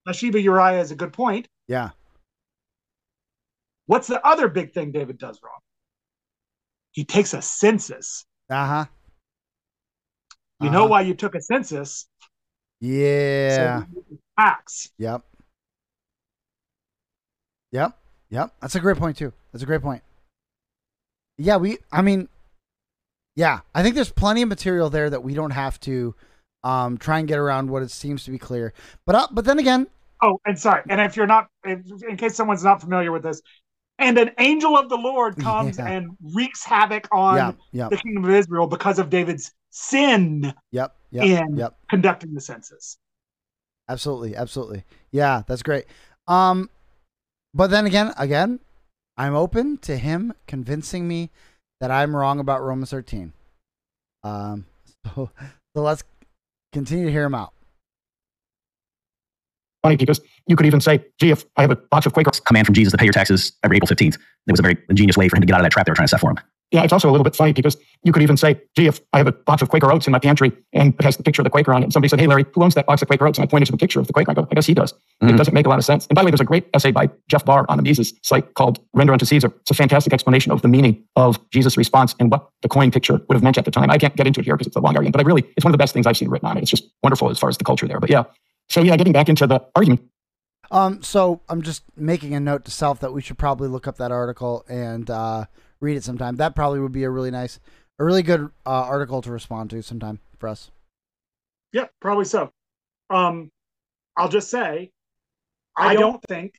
Bathsheba uriah is a good point. Yeah. what's the other big thing david does wrong? He takes a census. Uh huh. you know why you took a census Yeah. so Yep. Yep. Yep. That's a great point too. That's a great point. Yeah, we I mean yeah, I think there's plenty of material there that we don't have to um, try and get around what it seems to be clear. But uh, but then again, Oh, and sorry. And if you're not, if, in case someone's not familiar with this, and an angel of the Lord comes [LAUGHS] Yeah. and wreaks havoc on yeah, yeah, the kingdom of Israel because of David's sin yep, yep, in yep. conducting the census. Absolutely, absolutely. Yeah, that's great. Um, but then again, again, I'm open to him convincing me that I'm wrong about Romans 13. Um, [LAUGHS] so, so let's continue to hear him out. Funny because you could even say, gee, if I have a box of Quaker Command from Jesus to pay your taxes every April 15th. It was a very ingenious way for him to get out of that trap they were trying to set for him. Yeah, it's also a little bit funny because you could even say, gee, if I have a box of Quaker Oats in my pantry and it has the picture of the Quaker on it, and somebody said, hey, Larry, who owns that box of Quaker Oats? And I pointed to the picture of the Quaker. I go, I guess he does. It Mhm. doesn't make a lot of sense. And by the way, there's a great essay by Jeff Barr on the Mises site called Render Unto Caesar. It's a fantastic explanation of the meaning of Jesus' response and what the coin picture would have meant at the time. I can't get into it here because it's a long argument, but I really, it's one of the best things I've seen written on it. It's just wonderful as far as the culture there. But yeah. So yeah, getting back into the argument. Um, so I'm just making a note to self that we should probably look up that article and uh, read it sometime. That probably would be a really nice, a really good uh, article to respond to sometime for us. Yeah, probably so. Um, I'll just say, I don't think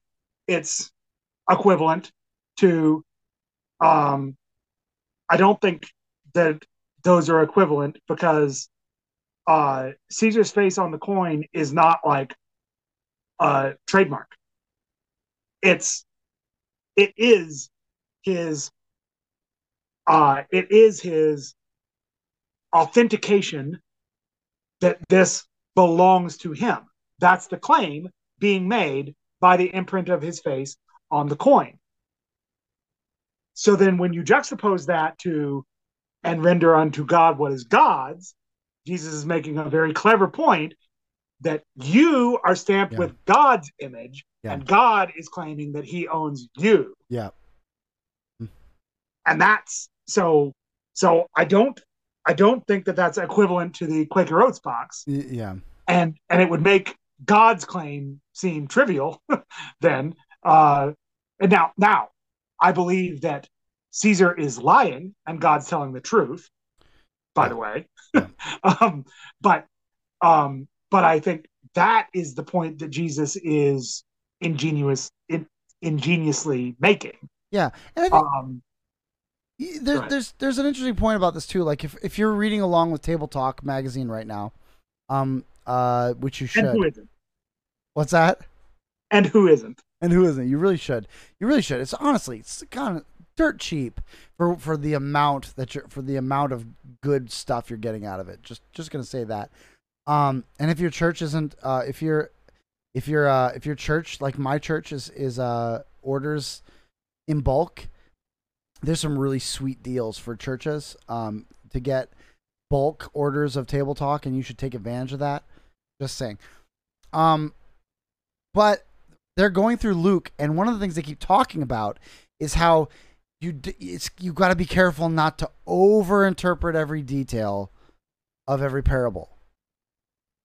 it's equivalent to. Um, I don't think that those are equivalent because uh, Caesar's face on the coin is not like a trademark. It's it is his uh it is his authentication that this belongs to him. That's the claim being made by the imprint of his face on the coin. So then when you juxtapose that to and render unto God what is God's, Jesus is making a very clever point that you are stamped Yeah. with God's image Yeah. and God is claiming that he owns you. Yeah. And that's so so I don't I don't think that that's equivalent to the Quaker Oats box yeah. and and it would make God's claim seem trivial [LAUGHS] then. Uh, and now, now, I believe that Caesar is lying and God's telling the truth. By the way, Yeah. [LAUGHS] um, but um, but I think that is the point that Jesus is ingenious, in, ingeniously making. Yeah. And I think Um, There, there's there's an interesting point about this too. Like if, if you're reading along with Table Talk magazine right now, um, uh, which you should. and who should. isn't? What's that? And who isn't? And who isn't? You really should. You really should. It's honestly, it's kind of dirt cheap for for the amount that you're for the amount of good stuff you're getting out of it. Just just gonna say that. Um, and if your church isn't, uh, if you're, if you're, uh, if your church like my church is is uh orders in bulk, there's some really sweet deals for churches um to get bulk orders of table talk, and you should take advantage of that. Just saying. Um, but they're going through Luke, and one of the things they keep talking about is how you d- it's you got to be careful not to overinterpret every detail of every parable.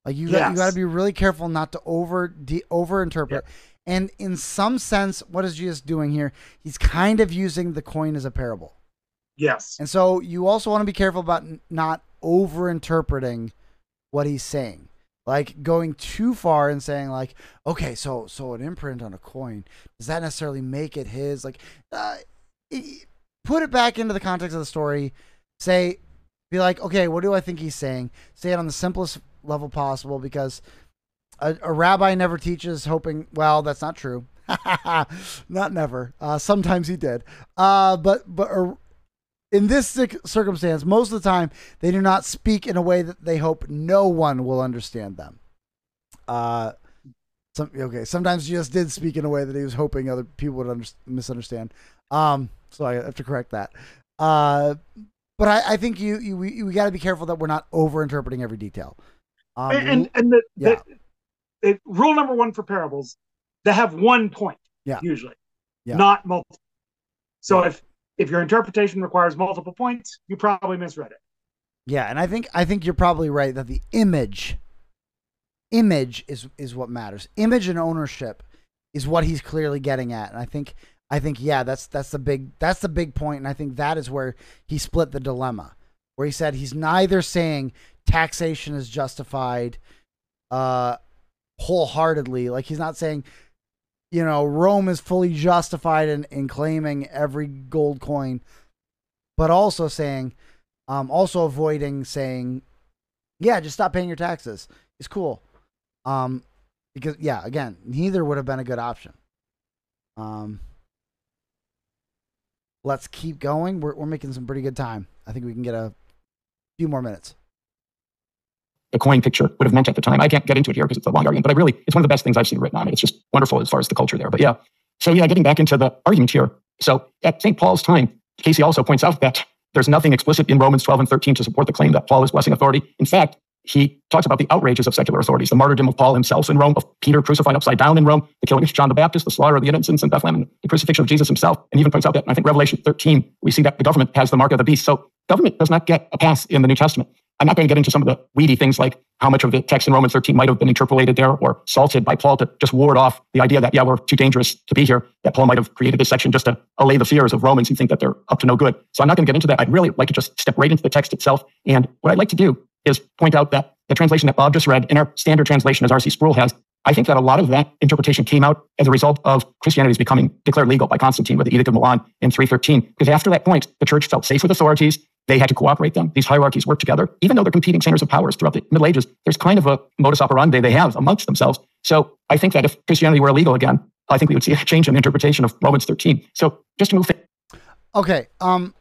Like you got you got to be really careful not to over de- overinterpret. And in some sense, what is Jesus doing here? He's kind of using the coin as a parable. Yes. And so you also want to be careful about n- not over interpreting what he's saying. Like going too far and saying like, okay, so so an imprint on a coin does that necessarily make it his? Like, uh, put it back into the context of the story. Say, be like, okay, what do I think he's saying? Say it on the simplest level possible because a, a rabbi never teaches hoping. Well, that's not true. [LAUGHS] not never. Uh, sometimes he did. Uh, but but a, in this circumstance, most of the time, they do not speak in a way that they hope no one will understand them. Uh, some okay. Sometimes Jesus did speak in a way that he was hoping other people would under, misunderstand. Um, so I have to correct that. Uh, but I, I think you you we, we got to be careful that we're not over interpreting every detail. Um, and and, and the, yeah. the it, rule number one for parables they have one point Yeah. usually Yeah. not multiple so if if your interpretation requires multiple points you probably misread it Yeah, and I think I think you're probably right that the image image is is what matters. Image and ownership is what he's clearly getting at. And I think I think yeah, that's that's the big that's the big point and I think that is where he split the dilemma. Where he said he's neither saying taxation is justified uh wholeheartedly. Like he's not saying, you know, Rome is fully justified in, in claiming every gold coin, but also saying, um, also avoiding saying, yeah, just stop paying your taxes. It's cool. Um, because yeah, again, neither would have been a good option. Um, let's keep going. We're we're making some pretty good time. I think we can get a few more minutes. The coin picture would have meant at the time. I can't get into it here because it's a long argument, but I really, it's one of the best things I've seen written on it. It's just wonderful as far as the culture there. But yeah, so yeah, getting back into the argument here. So at St. Paul's time, Casey also points out that there's nothing explicit in Romans 12 and 13 to support the claim that Paul is blessing authority. In fact, he talks about the outrages of secular authorities, the martyrdom of Paul himself in Rome, of Peter crucified upside down in Rome, the killing of John the Baptist, the slaughter of the innocents in Bethlehem, and the crucifixion of Jesus himself. And even points out that I think Revelation 13, we see that the government has the mark of the beast. So government does not get a pass in the New Testament. I'm not going to get into some of the weedy things like how much of the text in Romans 13 might have been interpolated there or salted by Paul to just ward off the idea that, yeah, we're too dangerous to be here, that Paul might have created this section just to allay the fears of Romans who think that they're up to no good. So I'm not going to get into that. I'd really like to just step right into the text itself. And what I'd like to do is point out that the translation that Bob just read in our standard translation, as R.C. Sproul has, I think that a lot of that interpretation came out as a result of Christianity's becoming declared legal by Constantine with the Edict of Milan in 313. Because after that point, the church felt safe with authorities. They had to cooperate them. These hierarchies work together. Even though they're competing centers of powers throughout the Middle Ages, there's kind of a modus operandi they have amongst themselves. So I think that if Christianity were illegal again, I think we would see a change in interpretation of Romans 13. So just to move. Okay. Um,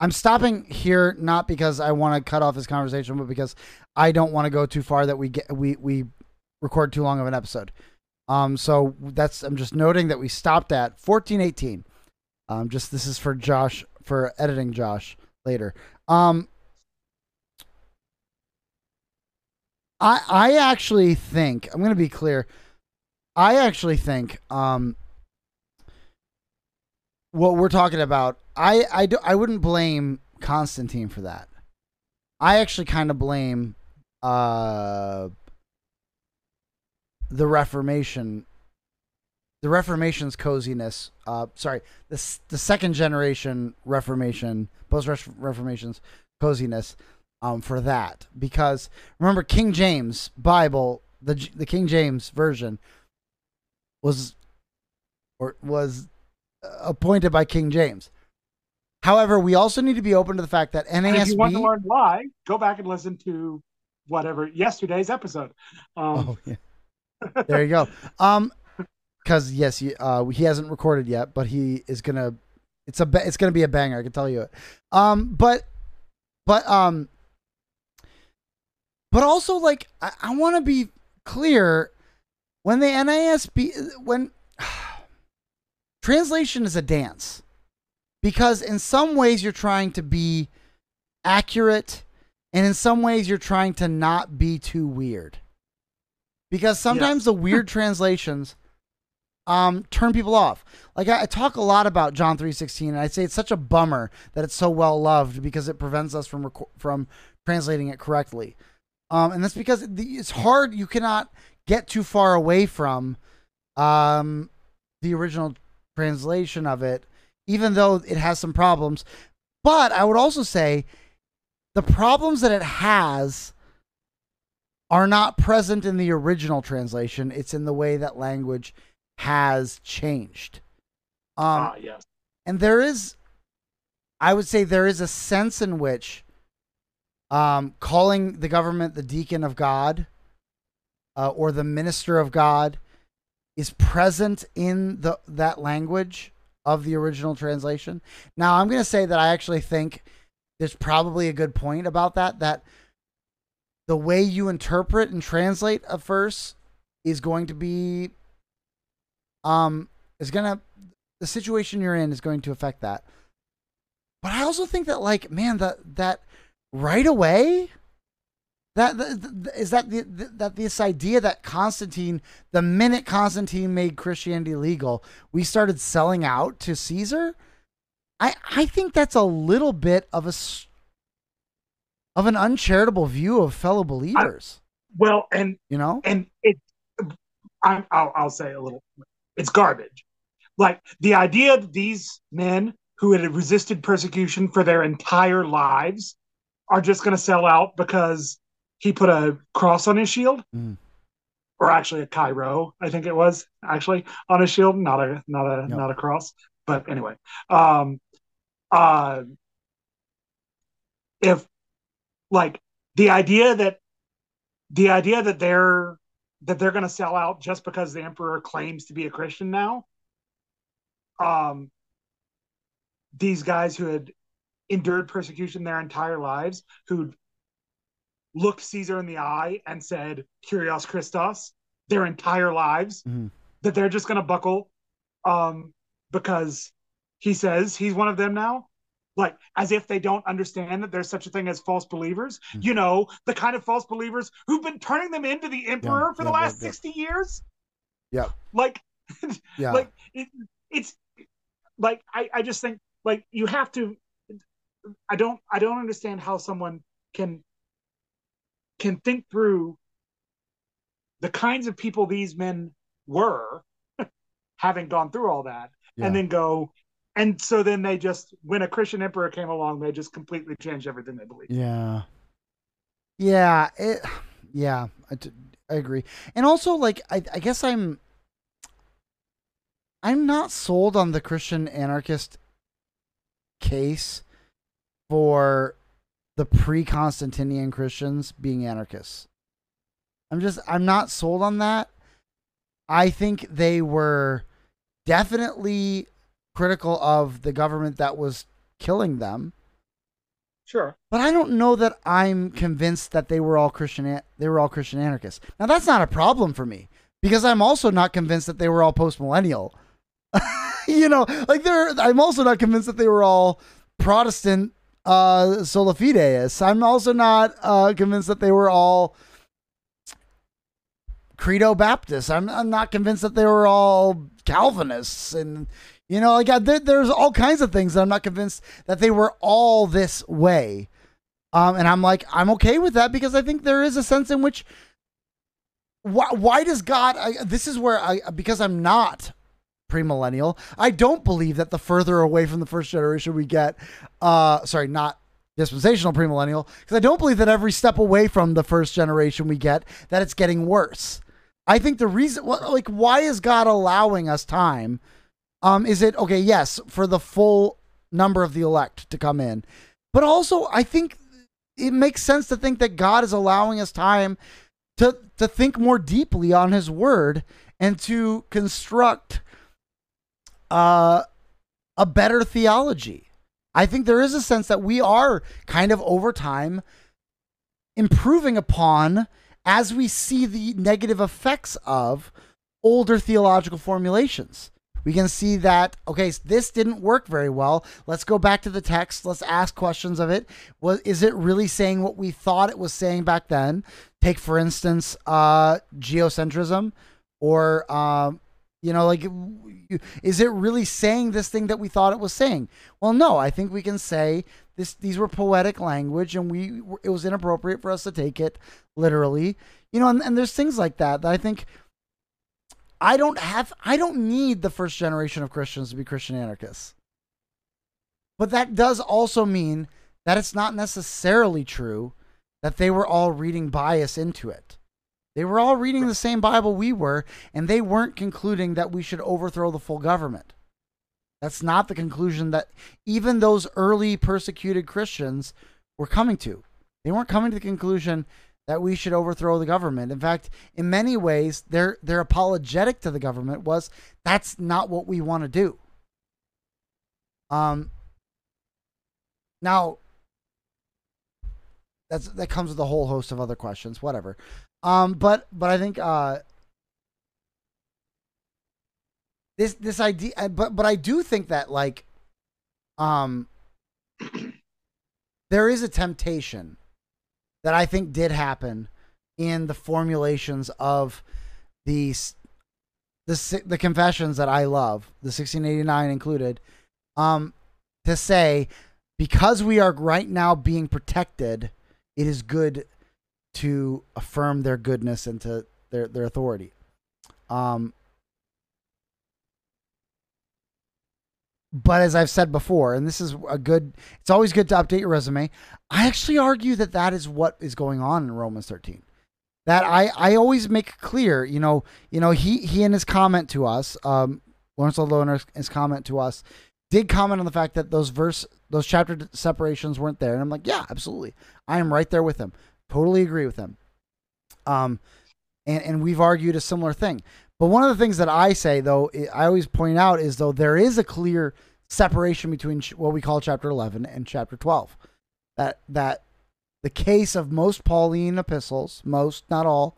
I'm stopping here not because I want to cut off this conversation, but because I don't want to go too far that we get we we record too long of an episode. Um, so that's I'm just noting that we stopped at 1418. Um, just this is for Josh for editing Josh later. Um, I I actually think I'm going to be clear. I actually think um what we're talking about, I I do, I wouldn't blame Constantine for that. I actually kind of blame uh the Reformation the Reformation's coziness, uh, sorry, the the second generation Reformation, post Reformation's coziness, um, for that because remember King James Bible, the the King James version was or was appointed by King James. However, we also need to be open to the fact that NASB. if you want to learn why, go back and listen to whatever yesterday's episode. Um, oh yeah, there you go. Um, because yes, he, uh, he hasn't recorded yet, but he is gonna. It's a it's gonna be a banger. I can tell you it. Um, but but um, but also like I, I want to be clear when the NASB when [SIGHS] translation is a dance because in some ways you're trying to be accurate and in some ways you're trying to not be too weird because sometimes yes. the weird [LAUGHS] translations um, turn people off. Like I, I, talk a lot about John three sixteen, and I say it's such a bummer that it's so well loved because it prevents us from from translating it correctly. Um, and that's because it's hard. You cannot get too far away from um, the original translation of it, even though it has some problems. But I would also say the problems that it has are not present in the original translation. It's in the way that language has changed. Um, ah, yes. And there is, I would say, there is a sense in which um, calling the government the deacon of God uh, or the minister of God is present in the that language of the original translation. Now, I'm going to say that I actually think there's probably a good point about that. That the way you interpret and translate a verse is going to be um, is gonna the situation you're in is going to affect that. But I also think that like man that that right away that, that is that the, that this idea that Constantine the minute Constantine made Christianity legal we started selling out to Caesar I I think that's a little bit of a of an uncharitable view of fellow believers. I, well, and you know, and it, I, I'll, I'll say a little it's garbage. Like the idea that these men who had resisted persecution for their entire lives are just going to sell out because he put a cross on his shield, Mm. or actually a Chi-Rho, I think it was actually on his shield, not a not a Yep. not a cross. But anyway, um, uh, if like the idea that the idea that they're that they're going to sell out just because the emperor claims to be a Christian now, um, these guys who had endured persecution their entire lives, who looked Caesar in the eye and said "Curios Christos" their entire lives, Mhm. that they're just going to buckle um, because he says he's one of them now. Like, as if they don't understand that there's such a thing as false believers. Mhm. You know, the kind of false believers who've been turning them into the emperor for the last yeah, yeah. 60 years. Yep. Like, [LAUGHS] Yeah. like it, it's like I, I just think like you have to I don't I don't understand how someone can can think through the kinds of people these men were [LAUGHS] having gone through all that Yeah. and then go and so then they just when a Christian emperor came along they just completely changed everything they believed. Yeah. Yeah. It. Yeah. I, I agree. And also, like, I, I guess I'm. I'm not sold on the Christian anarchist case for the pre-Constantinian Christians being anarchists. I'm just. I'm not sold on that. I think they were definitely critical of the government that was killing them. Sure. But I don't know that I'm convinced that they were all Christian. They were all Christian anarchists. Now that's not a problem for me because I'm also not convinced that they were all post millennial. [LAUGHS] you know, like they're. I'm also not convinced that they were all Protestant uh, sola fideists. I'm also not uh, convinced that they were all Credo Baptists. I'm, I'm not convinced that they were all Calvinists and. You know, like I, there, there's all kinds of things that I'm not convinced that they were all this way. Um, and I'm like, I'm okay with that because I think there is a sense in which why, why does God? I, this is where I because I'm not premillennial. I don't believe that the further away from the first generation we get, uh, sorry, not dispensational premillennial, because I don't believe that every step away from the first generation we get that it's getting worse. I think the reason, like, why is God allowing us time? Um, is it okay? Yes, for the full number of the elect to come in, but also I think it makes sense to think that God is allowing us time to to think more deeply on His Word and to construct uh, a better theology. I think there is a sense that we are kind of over time improving upon as we see the negative effects of older theological formulations. We can see that, okay, this didn't work very well. Let's go back to the text. Let's ask questions of it. Was, is it really saying what we thought it was saying back then? Take, for instance, uh, geocentrism or, um, you know, like, is it really saying this thing that we thought it was saying? Well, no, I think we can say this, these were poetic language and we, it was inappropriate for us to take it literally, you know, and, and there's things like that that I think I don't have I don't need the first generation of Christians to be Christian anarchists. But that does also mean that it's not necessarily true that they were all reading bias into it. They were all reading the same Bible we were, and they weren't concluding that we should overthrow the full government. That's not the conclusion that even those early persecuted Christians were coming to. They weren't coming to the conclusion that we should overthrow the government. In fact, in many ways, their their apologetic to the government was that's not what we want to do. Um. Now, that's that comes with a whole host of other questions. Whatever. Um. But but I think uh. This this idea, uh, but but I do think that like, um. [COUGHS] there is a temptation that I think did happen in the formulations of the the the confessions that I love, the 1689 included, um, to say because we are right now being protected, it is good to affirm their goodness and to their their authority. Um, but as I've said before, and this is a good, it's always good to update your resume. I actually argue that that is what is going on in Romans 13. That I, I always make clear, you know, you know, he he in his comment to us, um, Lawrence Ludlow, his comment to us, did comment on the fact that those verse, those chapter separations weren't there, and I'm like, yeah, absolutely, I am right there with him, totally agree with him. Um, and and we've argued a similar thing. But one of the things that I say, though, I always point out is though there is a clear separation between what we call chapter 11 and chapter 12. That that the case of most Pauline epistles, most not all,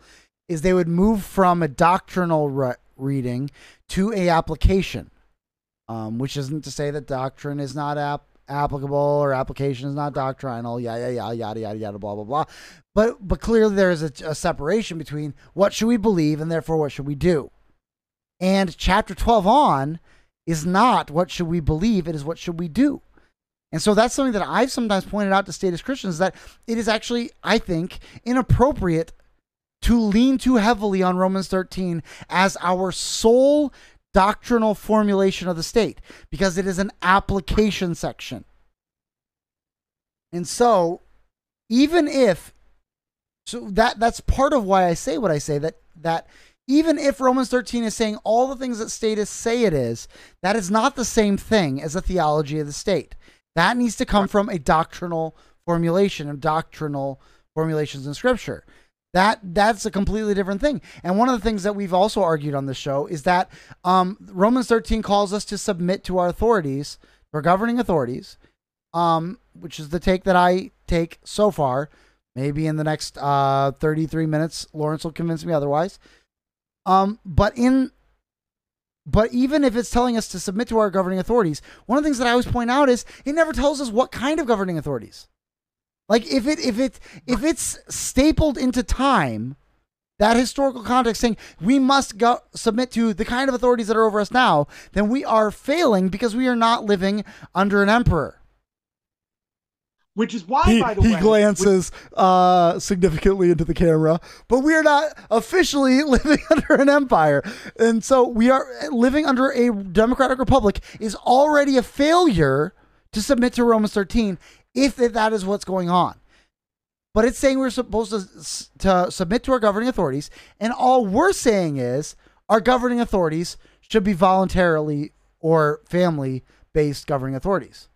is they would move from a doctrinal re- reading to a application, um, which isn't to say that doctrine is not ap- applicable or application is not doctrinal, yada yada yeah, yada yada yada blah blah blah. But but clearly there is a, a separation between what should we believe and therefore what should we do. And chapter twelve on is not what should we believe; it is what should we do. And so that's something that I've sometimes pointed out to statist Christians that it is actually, I think, inappropriate to lean too heavily on Romans 13 as our sole doctrinal formulation of the state because it is an application section. And so, even if so that that's part of why I say what I say that that even if Romans 13 is saying all the things that statists say it is, that is not the same thing as a theology of the state. That needs to come from a doctrinal formulation of doctrinal formulations in scripture. That that's a completely different thing. And one of the things that we've also argued on the show is that um, Romans 13 calls us to submit to our authorities, our governing authorities, um, which is the take that I take so far. Maybe in the next uh, 33 minutes, Lawrence will convince me otherwise. Um, but in but even if it's telling us to submit to our governing authorities, one of the things that I always point out is it never tells us what kind of governing authorities. Like if it if it if it's stapled into time, that historical context saying we must go submit to the kind of authorities that are over us now, then we are failing because we are not living under an emperor. Which is why, He, by the he way, he glances uh, significantly into the camera, but we are not officially [LAUGHS] living under an empire, and so we are living under a democratic republic. Is already a failure to submit to Romans 13 if that is what's going on. But it's saying we're supposed to, to submit to our governing authorities, and all we're saying is our governing authorities should be voluntarily or family based governing authorities.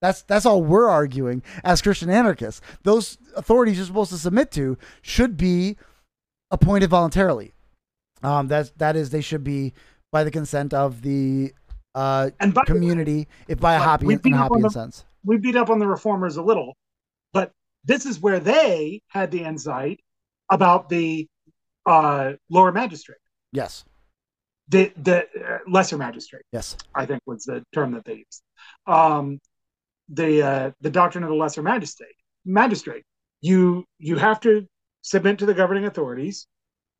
That's that's all we're arguing as Christian anarchists. Those authorities you're supposed to submit to should be appointed voluntarily. Um, that that is, they should be by the consent of the uh, by the way, community, if by a happy in a up happy on the- sense. We beat up on the reformers a little, but this is where they had the insight about the uh, lower magistrate, Yes, the the uh, lesser magistrate. yes, I think was the term that they used. Um, the uh, the doctrine of the lesser magistrate. Magistrate. You you have to submit to the governing authorities,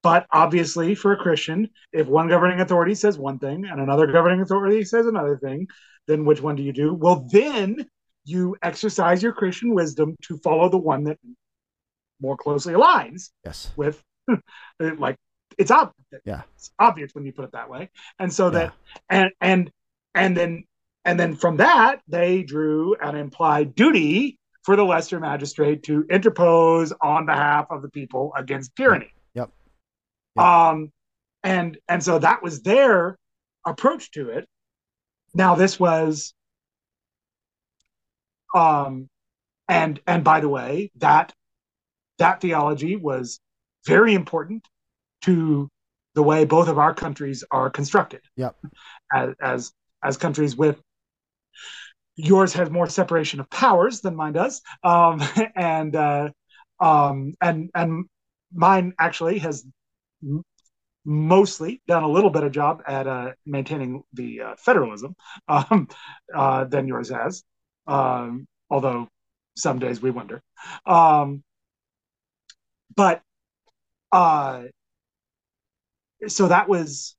but obviously for a Christian, if one governing authority says one thing and another governing authority says another thing, then which one do you do? Well, then you exercise your Christian wisdom to follow the one that more closely aligns yes, with [LAUGHS] like it's ob- Yeah. it's obvious when you put it that way and so that and and and then and then from that they drew an implied duty for the lesser magistrate to interpose on behalf of the people against tyranny Yep. Yep. um and and so that was their approach to it now this was um and and by the way that that theology was very important to the way both of our countries are constructed. Yep. As as, as countries with yours has more separation of powers than mine does, um, [LAUGHS] and uh, um, and and mine actually has m- mostly done a little bit of job at uh, maintaining the uh, federalism [LAUGHS] um, uh, than yours has. Um, although some days we wonder. Um, but uh so that was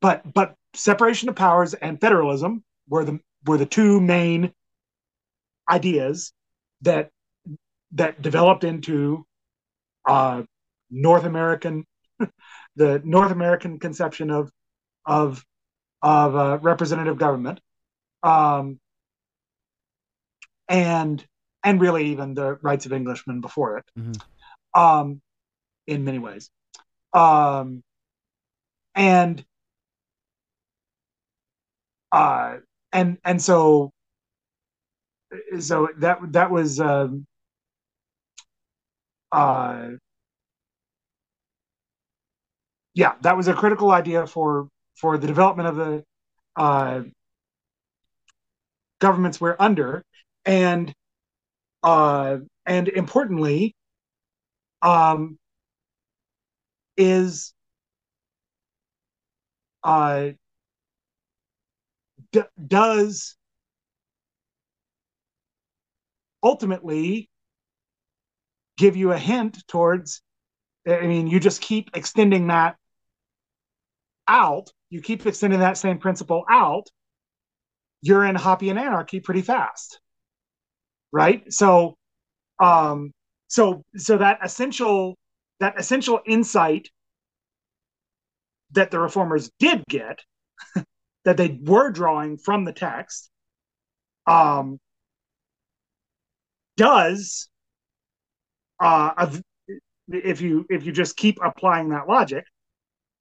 but but separation of powers and federalism were the were the two main ideas that that developed into uh north american [LAUGHS] the north american conception of of of uh, representative government um, and and really even the rights of Englishmen before it, Mhm. um, in many ways, um, and uh, and and so so that that was um, uh, yeah, that was a critical idea for for the development of the uh, governments we're under, and uh, and importantly, um, is uh, d- does ultimately give you a hint towards i mean you just keep extending that out. You keep extending that same principle out. You're in Hoppian anarchy pretty fast right? So um so so that essential that essential insight that the reformers did get [LAUGHS] that they were drawing from the text um does uh if you if you just keep applying that logic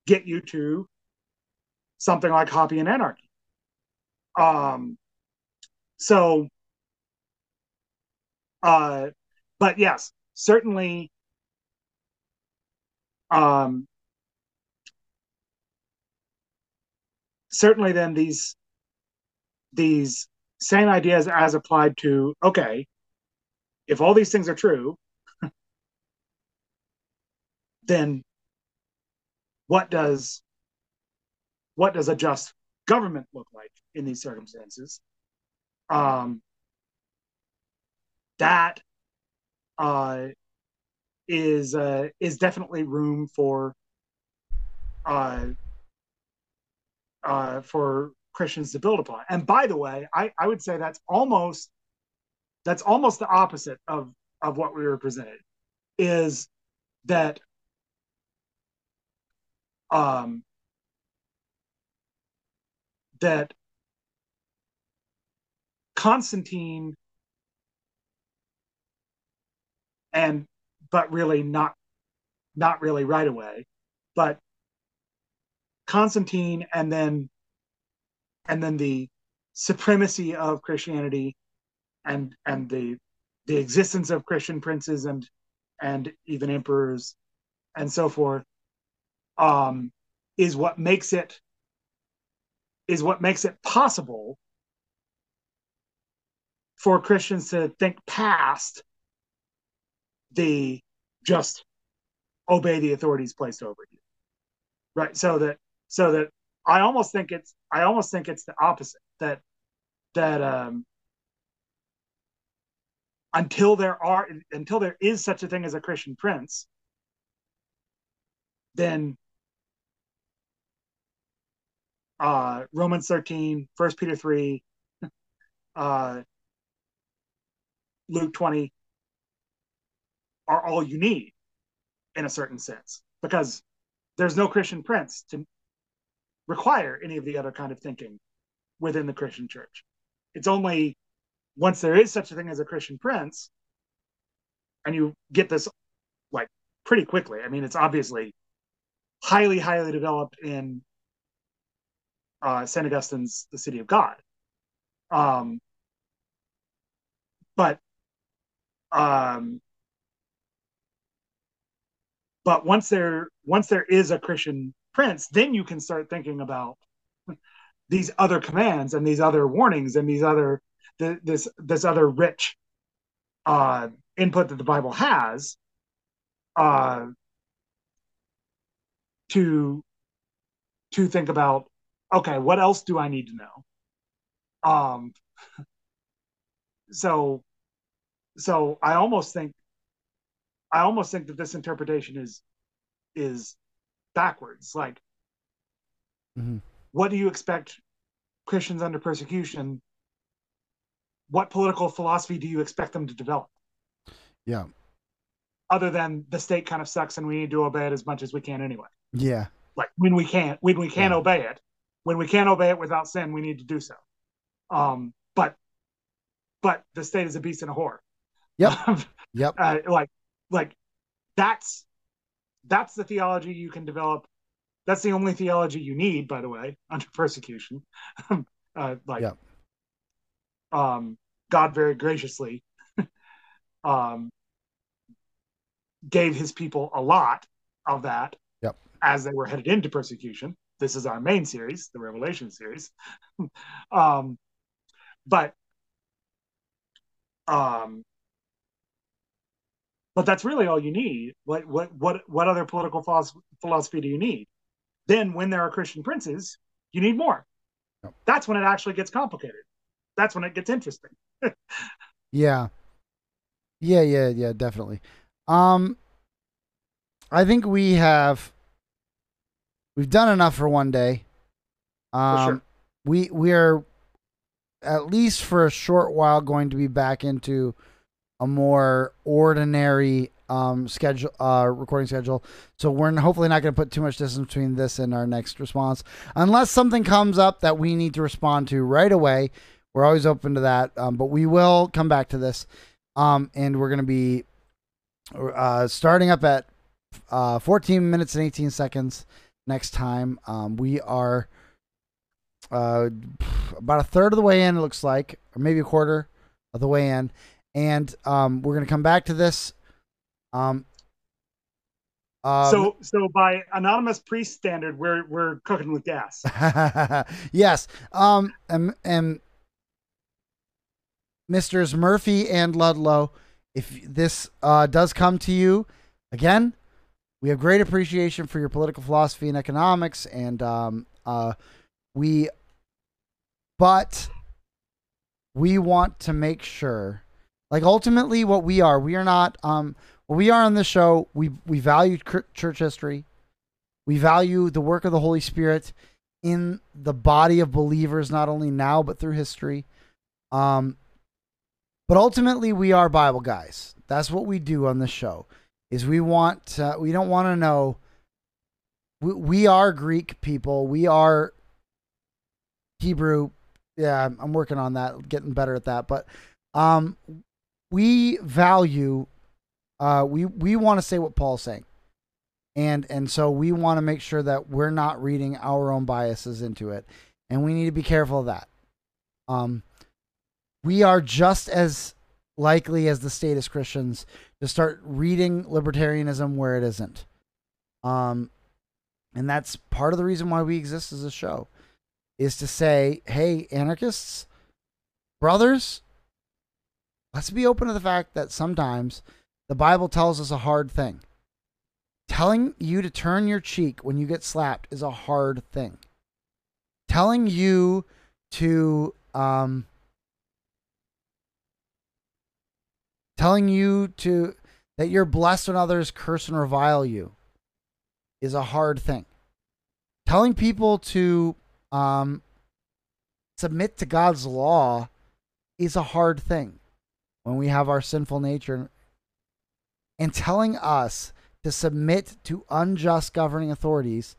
get you to something like Hoppian anarchy. Um so uh but yes certainly um certainly then these these same ideas as applied to okay if all these things are true [LAUGHS] then what does what does a just government look like in these circumstances? Um that uh is uh is definitely room for uh uh for christians to build upon. And by the way i i would say that's almost that's almost the opposite of of what we were presented is that um that Constantine and but really not not really right away. But Constantine and then and then the supremacy of Christianity and and the the existence of Christian princes and and even emperors and so forth um is what makes it is what makes it possible for Christians to think past the just obey the authorities placed over you. Right. So that so that I almost think it's I almost think it's the opposite that that um until there are until there is such a thing as a Christian prince, then uh Romans 13, 1 Peter 3, [LAUGHS] uh Luke 20 are all you need in a certain sense because there's no Christian prince to require any of the other kind of thinking within the Christian church. It's only once there is such a thing as a Christian prince, and you get this like pretty quickly. I mean, it's obviously highly, highly developed in uh, St. Augustine's The City of God. Um, but um, but once there once there is a Christian prince, then you can start thinking about these other commands and these other warnings and these other th- this this other rich uh, input that the Bible has uh, to to think about okay what else do I need to know? Um [LAUGHS] so so I almost think I almost think that this interpretation is is backwards like Mhm. what do you expect Christians under persecution what political philosophy do you expect them to develop Yeah. other than the state kind of sucks and we need to obey it as much as we can anyway Yeah. like when we can't when we can Yeah. obey it when we can't obey it without sin we need to do so Um, but but the state is a beast and a whore. Yep. [LAUGHS] Yep. uh, like like that's that's the theology you can develop. That's the only theology you need, by the way, [LAUGHS] under persecution. [LAUGHS] uh, like, Yep. um, God very graciously [LAUGHS] um, gave His people a lot of that Yep. as they were headed into persecution. This is our main series, the Revelation series. um, but um, but that's really all you need. What what what what other political philosophy, do you need? Then, when there are Christian princes, you need more. Yep. That's when it actually gets complicated. That's when it gets interesting. [LAUGHS] Yeah. Yeah, yeah, yeah, definitely. Um I think we have we've done enough for one day. Um sure. we we are at least for a short while going to be back into a more ordinary um schedule uh recording schedule. So we're hopefully not going to put too much distance between this and our next response unless something comes up that we need to respond to right away. We're always open to that, um, but we will come back to this. Um, and we're going to be uh, starting up at uh, 14 minutes and 18 seconds next time. Um, we are uh, about a third of the way in, it looks like, or maybe a quarter of the way in. And um, we're going to come back to this. Um, um, so so by anonymous priest standard, we're we're cooking with gas. [LAUGHS] yes. Um and, and Misters Murphy and Ludlow, if this uh, does come to you, again, we have great appreciation for your political philosophy and economics, and um, uh, we, but we want to make sure, like ultimately, what we are, we are not, um, what we are on this show. We we value church history, we value the work of the Holy Spirit in the body of believers, not only now but through history. Um, but ultimately, we are Bible guys. That's what we do on this show. Is we want we don't want to know. We, we are Greek people. We are Hebrew. Yeah, I'm working on that, getting better at that. But um, we value. Uh, we we want to say what Paul's saying. And and so we want to make sure that we're not reading our own biases into it. And we need to be careful of that. Um we are just as likely as the statist christians to start reading libertarianism where it isn't. Um and that's part of the reason why we exist as a show is to say hey anarchists brothers let's be open to the fact that sometimes the bible tells us a hard thing Telling you to turn your cheek when you get slapped is a hard thing. Telling you to um telling you to that you're blessed when others curse and revile you is a hard thing. Telling people to um submit to God's law is a hard thing when we have our sinful nature and telling us to submit to unjust governing authorities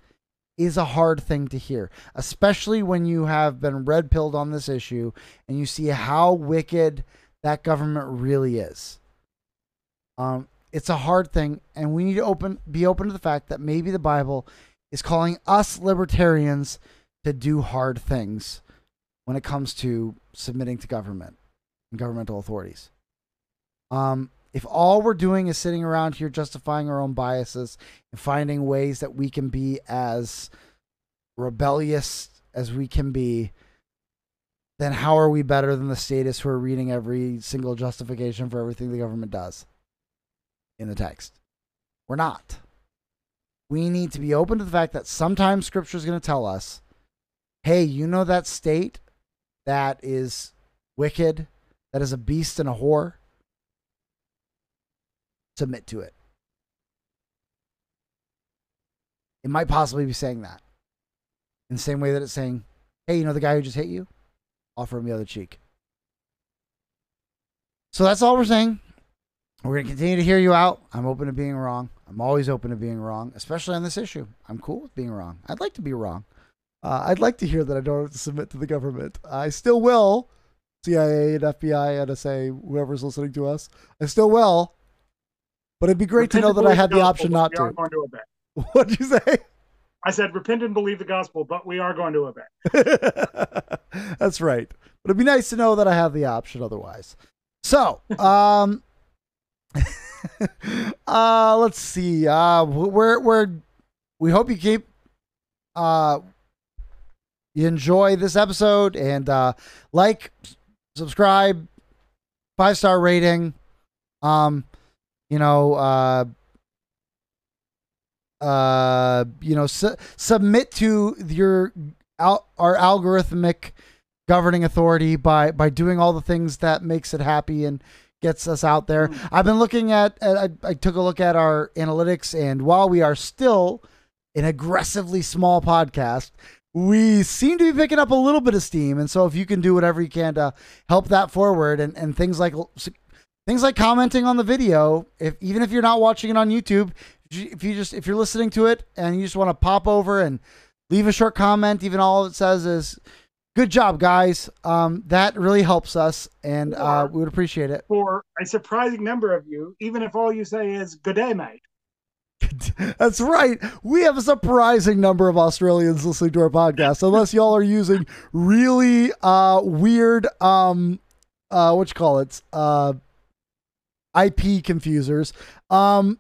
is a hard thing to hear, especially when you have been red pilled on this issue and you see how wicked that government really is. Um, it's a hard thing, and we need to open be open to the fact that maybe the Bible is calling us libertarians to do hard things when it comes to submitting to government and governmental authorities. Um, if all we're doing is sitting around here justifying our own biases and finding ways that we can be as rebellious as we can be, then how are we better than the statists who are reading every single justification for everything the government does in the text? We're not. We need to be open to the fact that sometimes scripture is going to tell us, hey, you know that state that is wicked, that is a beast and a whore? Submit to it. It might possibly be saying that. In the same way that it's saying, hey, you know the guy who just hit you? Offer him the other cheek. So that's all we're saying. We're going to continue to hear you out. I'm open to being wrong. I'm always open to being wrong, especially on this issue. I'm cool with being wrong. I'd like to be wrong. Uh, I'd like to hear that I don't have to submit to the government. I still will. CIA and FBI, NSA, whoever's listening to us, I still will. But it'd be great to know that I had the option not to. going to. [LAUGHS] What'd you say? I said, repent and believe the gospel, but we are going to obey. [LAUGHS] That's right. But it'd be nice to know that I have the option otherwise. So, [LAUGHS] um, uh, let's see. Uh, we're we're we hope you keep uh you enjoy this episode and uh like, subscribe, five star rating. Um, you know, uh uh you know su- submit to your al- our algorithmic governing authority by by doing all the things that makes it happy and gets us out there. I've been looking at, at I, I took a look at our analytics and while we are still an aggressively small podcast we seem to be picking up a little bit of steam. And so if you can do whatever you can to help that forward and, and things like things like commenting on the video if even if you're not watching it on youtube if you- just if you're listening to it and you just want to pop over and leave a short comment even all it says is good job guys. Um, that really helps us and uh, we would appreciate it. For a surprising number of you, even if all you say is good day, mate. [LAUGHS] that's right. We have a surprising number of australians listening to our podcast unless y'all are using really uh, weird um uh what you call it uh ip confusers um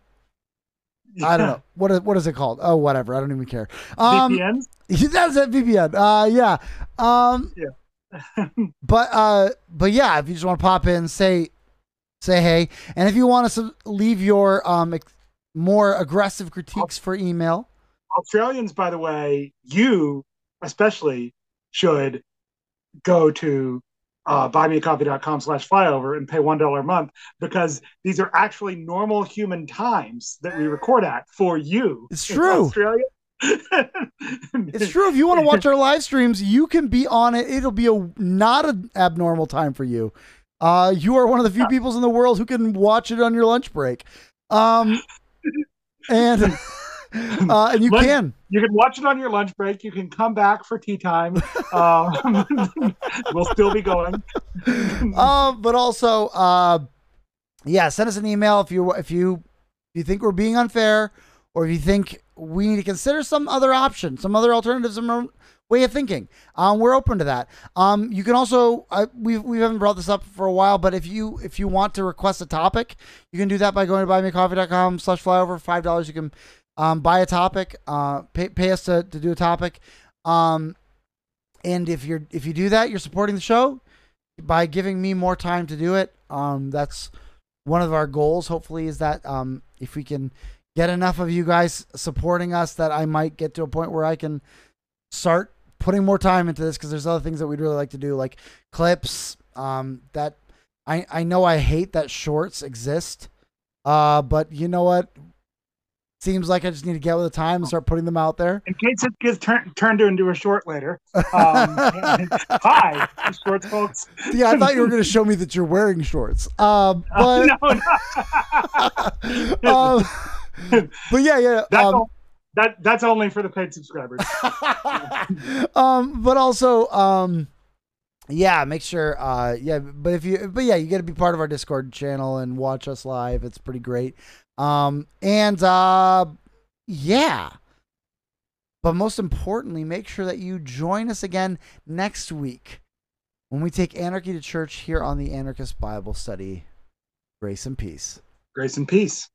i don't [LAUGHS] know what is, what is it called oh whatever i don't even care um VPNs? [LAUGHS] That's it, VPN. Uh, yeah. Um, Yeah. [LAUGHS] but uh, but yeah, if you just want to pop in, say say hey, and if you want to leave your um ex- more aggressive critiques for email, Australians, by the way, you especially should go to uh, buymeacoffee.com slash flyover and pay one dollar a month because these are actually normal human times that we record at for you. It's true. Australia. [LAUGHS] it's true. If you want to watch our live streams, you can be on it. It'll be a not an abnormal time for you. Uh, you are one of the few people in the world who can watch it on your lunch break. Um, and [LAUGHS] [LAUGHS] uh, and you Lunch- can. You can watch it on your lunch break. You can come back for tea time. Um, [LAUGHS] we'll still be going. [LAUGHS] uh, but also, uh, yeah, send us an email if you if you if you think we're being unfair, or if you think we need to consider some other option, some other alternative, some way of thinking. Um, we're open to that. Um, you can also I, we we haven't brought this up for a while, but if you if you want to request a topic, you can do that by going to buymeacoffee.com slash flyover. Five dollars, you can um, buy a topic, uh, pay, pay us to, to do a topic. Um, and if you're if you do that, you're supporting the show by giving me more time to do it. Um, that's one of our goals. Hopefully, is that um, if we can get enough of you guys supporting us, that I might get to a point where I can start putting more time into this because there's other things that we'd really like to do, like clips. Um, that I I know I hate that shorts exist. Uh, but you know what? Seems like I just need to get with the time and start putting them out there. In case it gets turn, turned into a short later. Um, [LAUGHS] hi, shorts folks. Yeah, I thought you were going to show me that you're wearing shorts. Um, [LAUGHS] but no, no. [LAUGHS] um, but yeah, yeah. That's, Um, all, that, that's only for the paid subscribers. um, but also, um, yeah, make sure, uh, yeah, but if you, but yeah, you got to be part of our Discord channel and watch us live. It's pretty great. Um, and, uh, yeah. But most importantly, make sure that you join us again next week when we take anarchy to church here on the Anarchist Bible Study. Grace and peace. Grace and peace.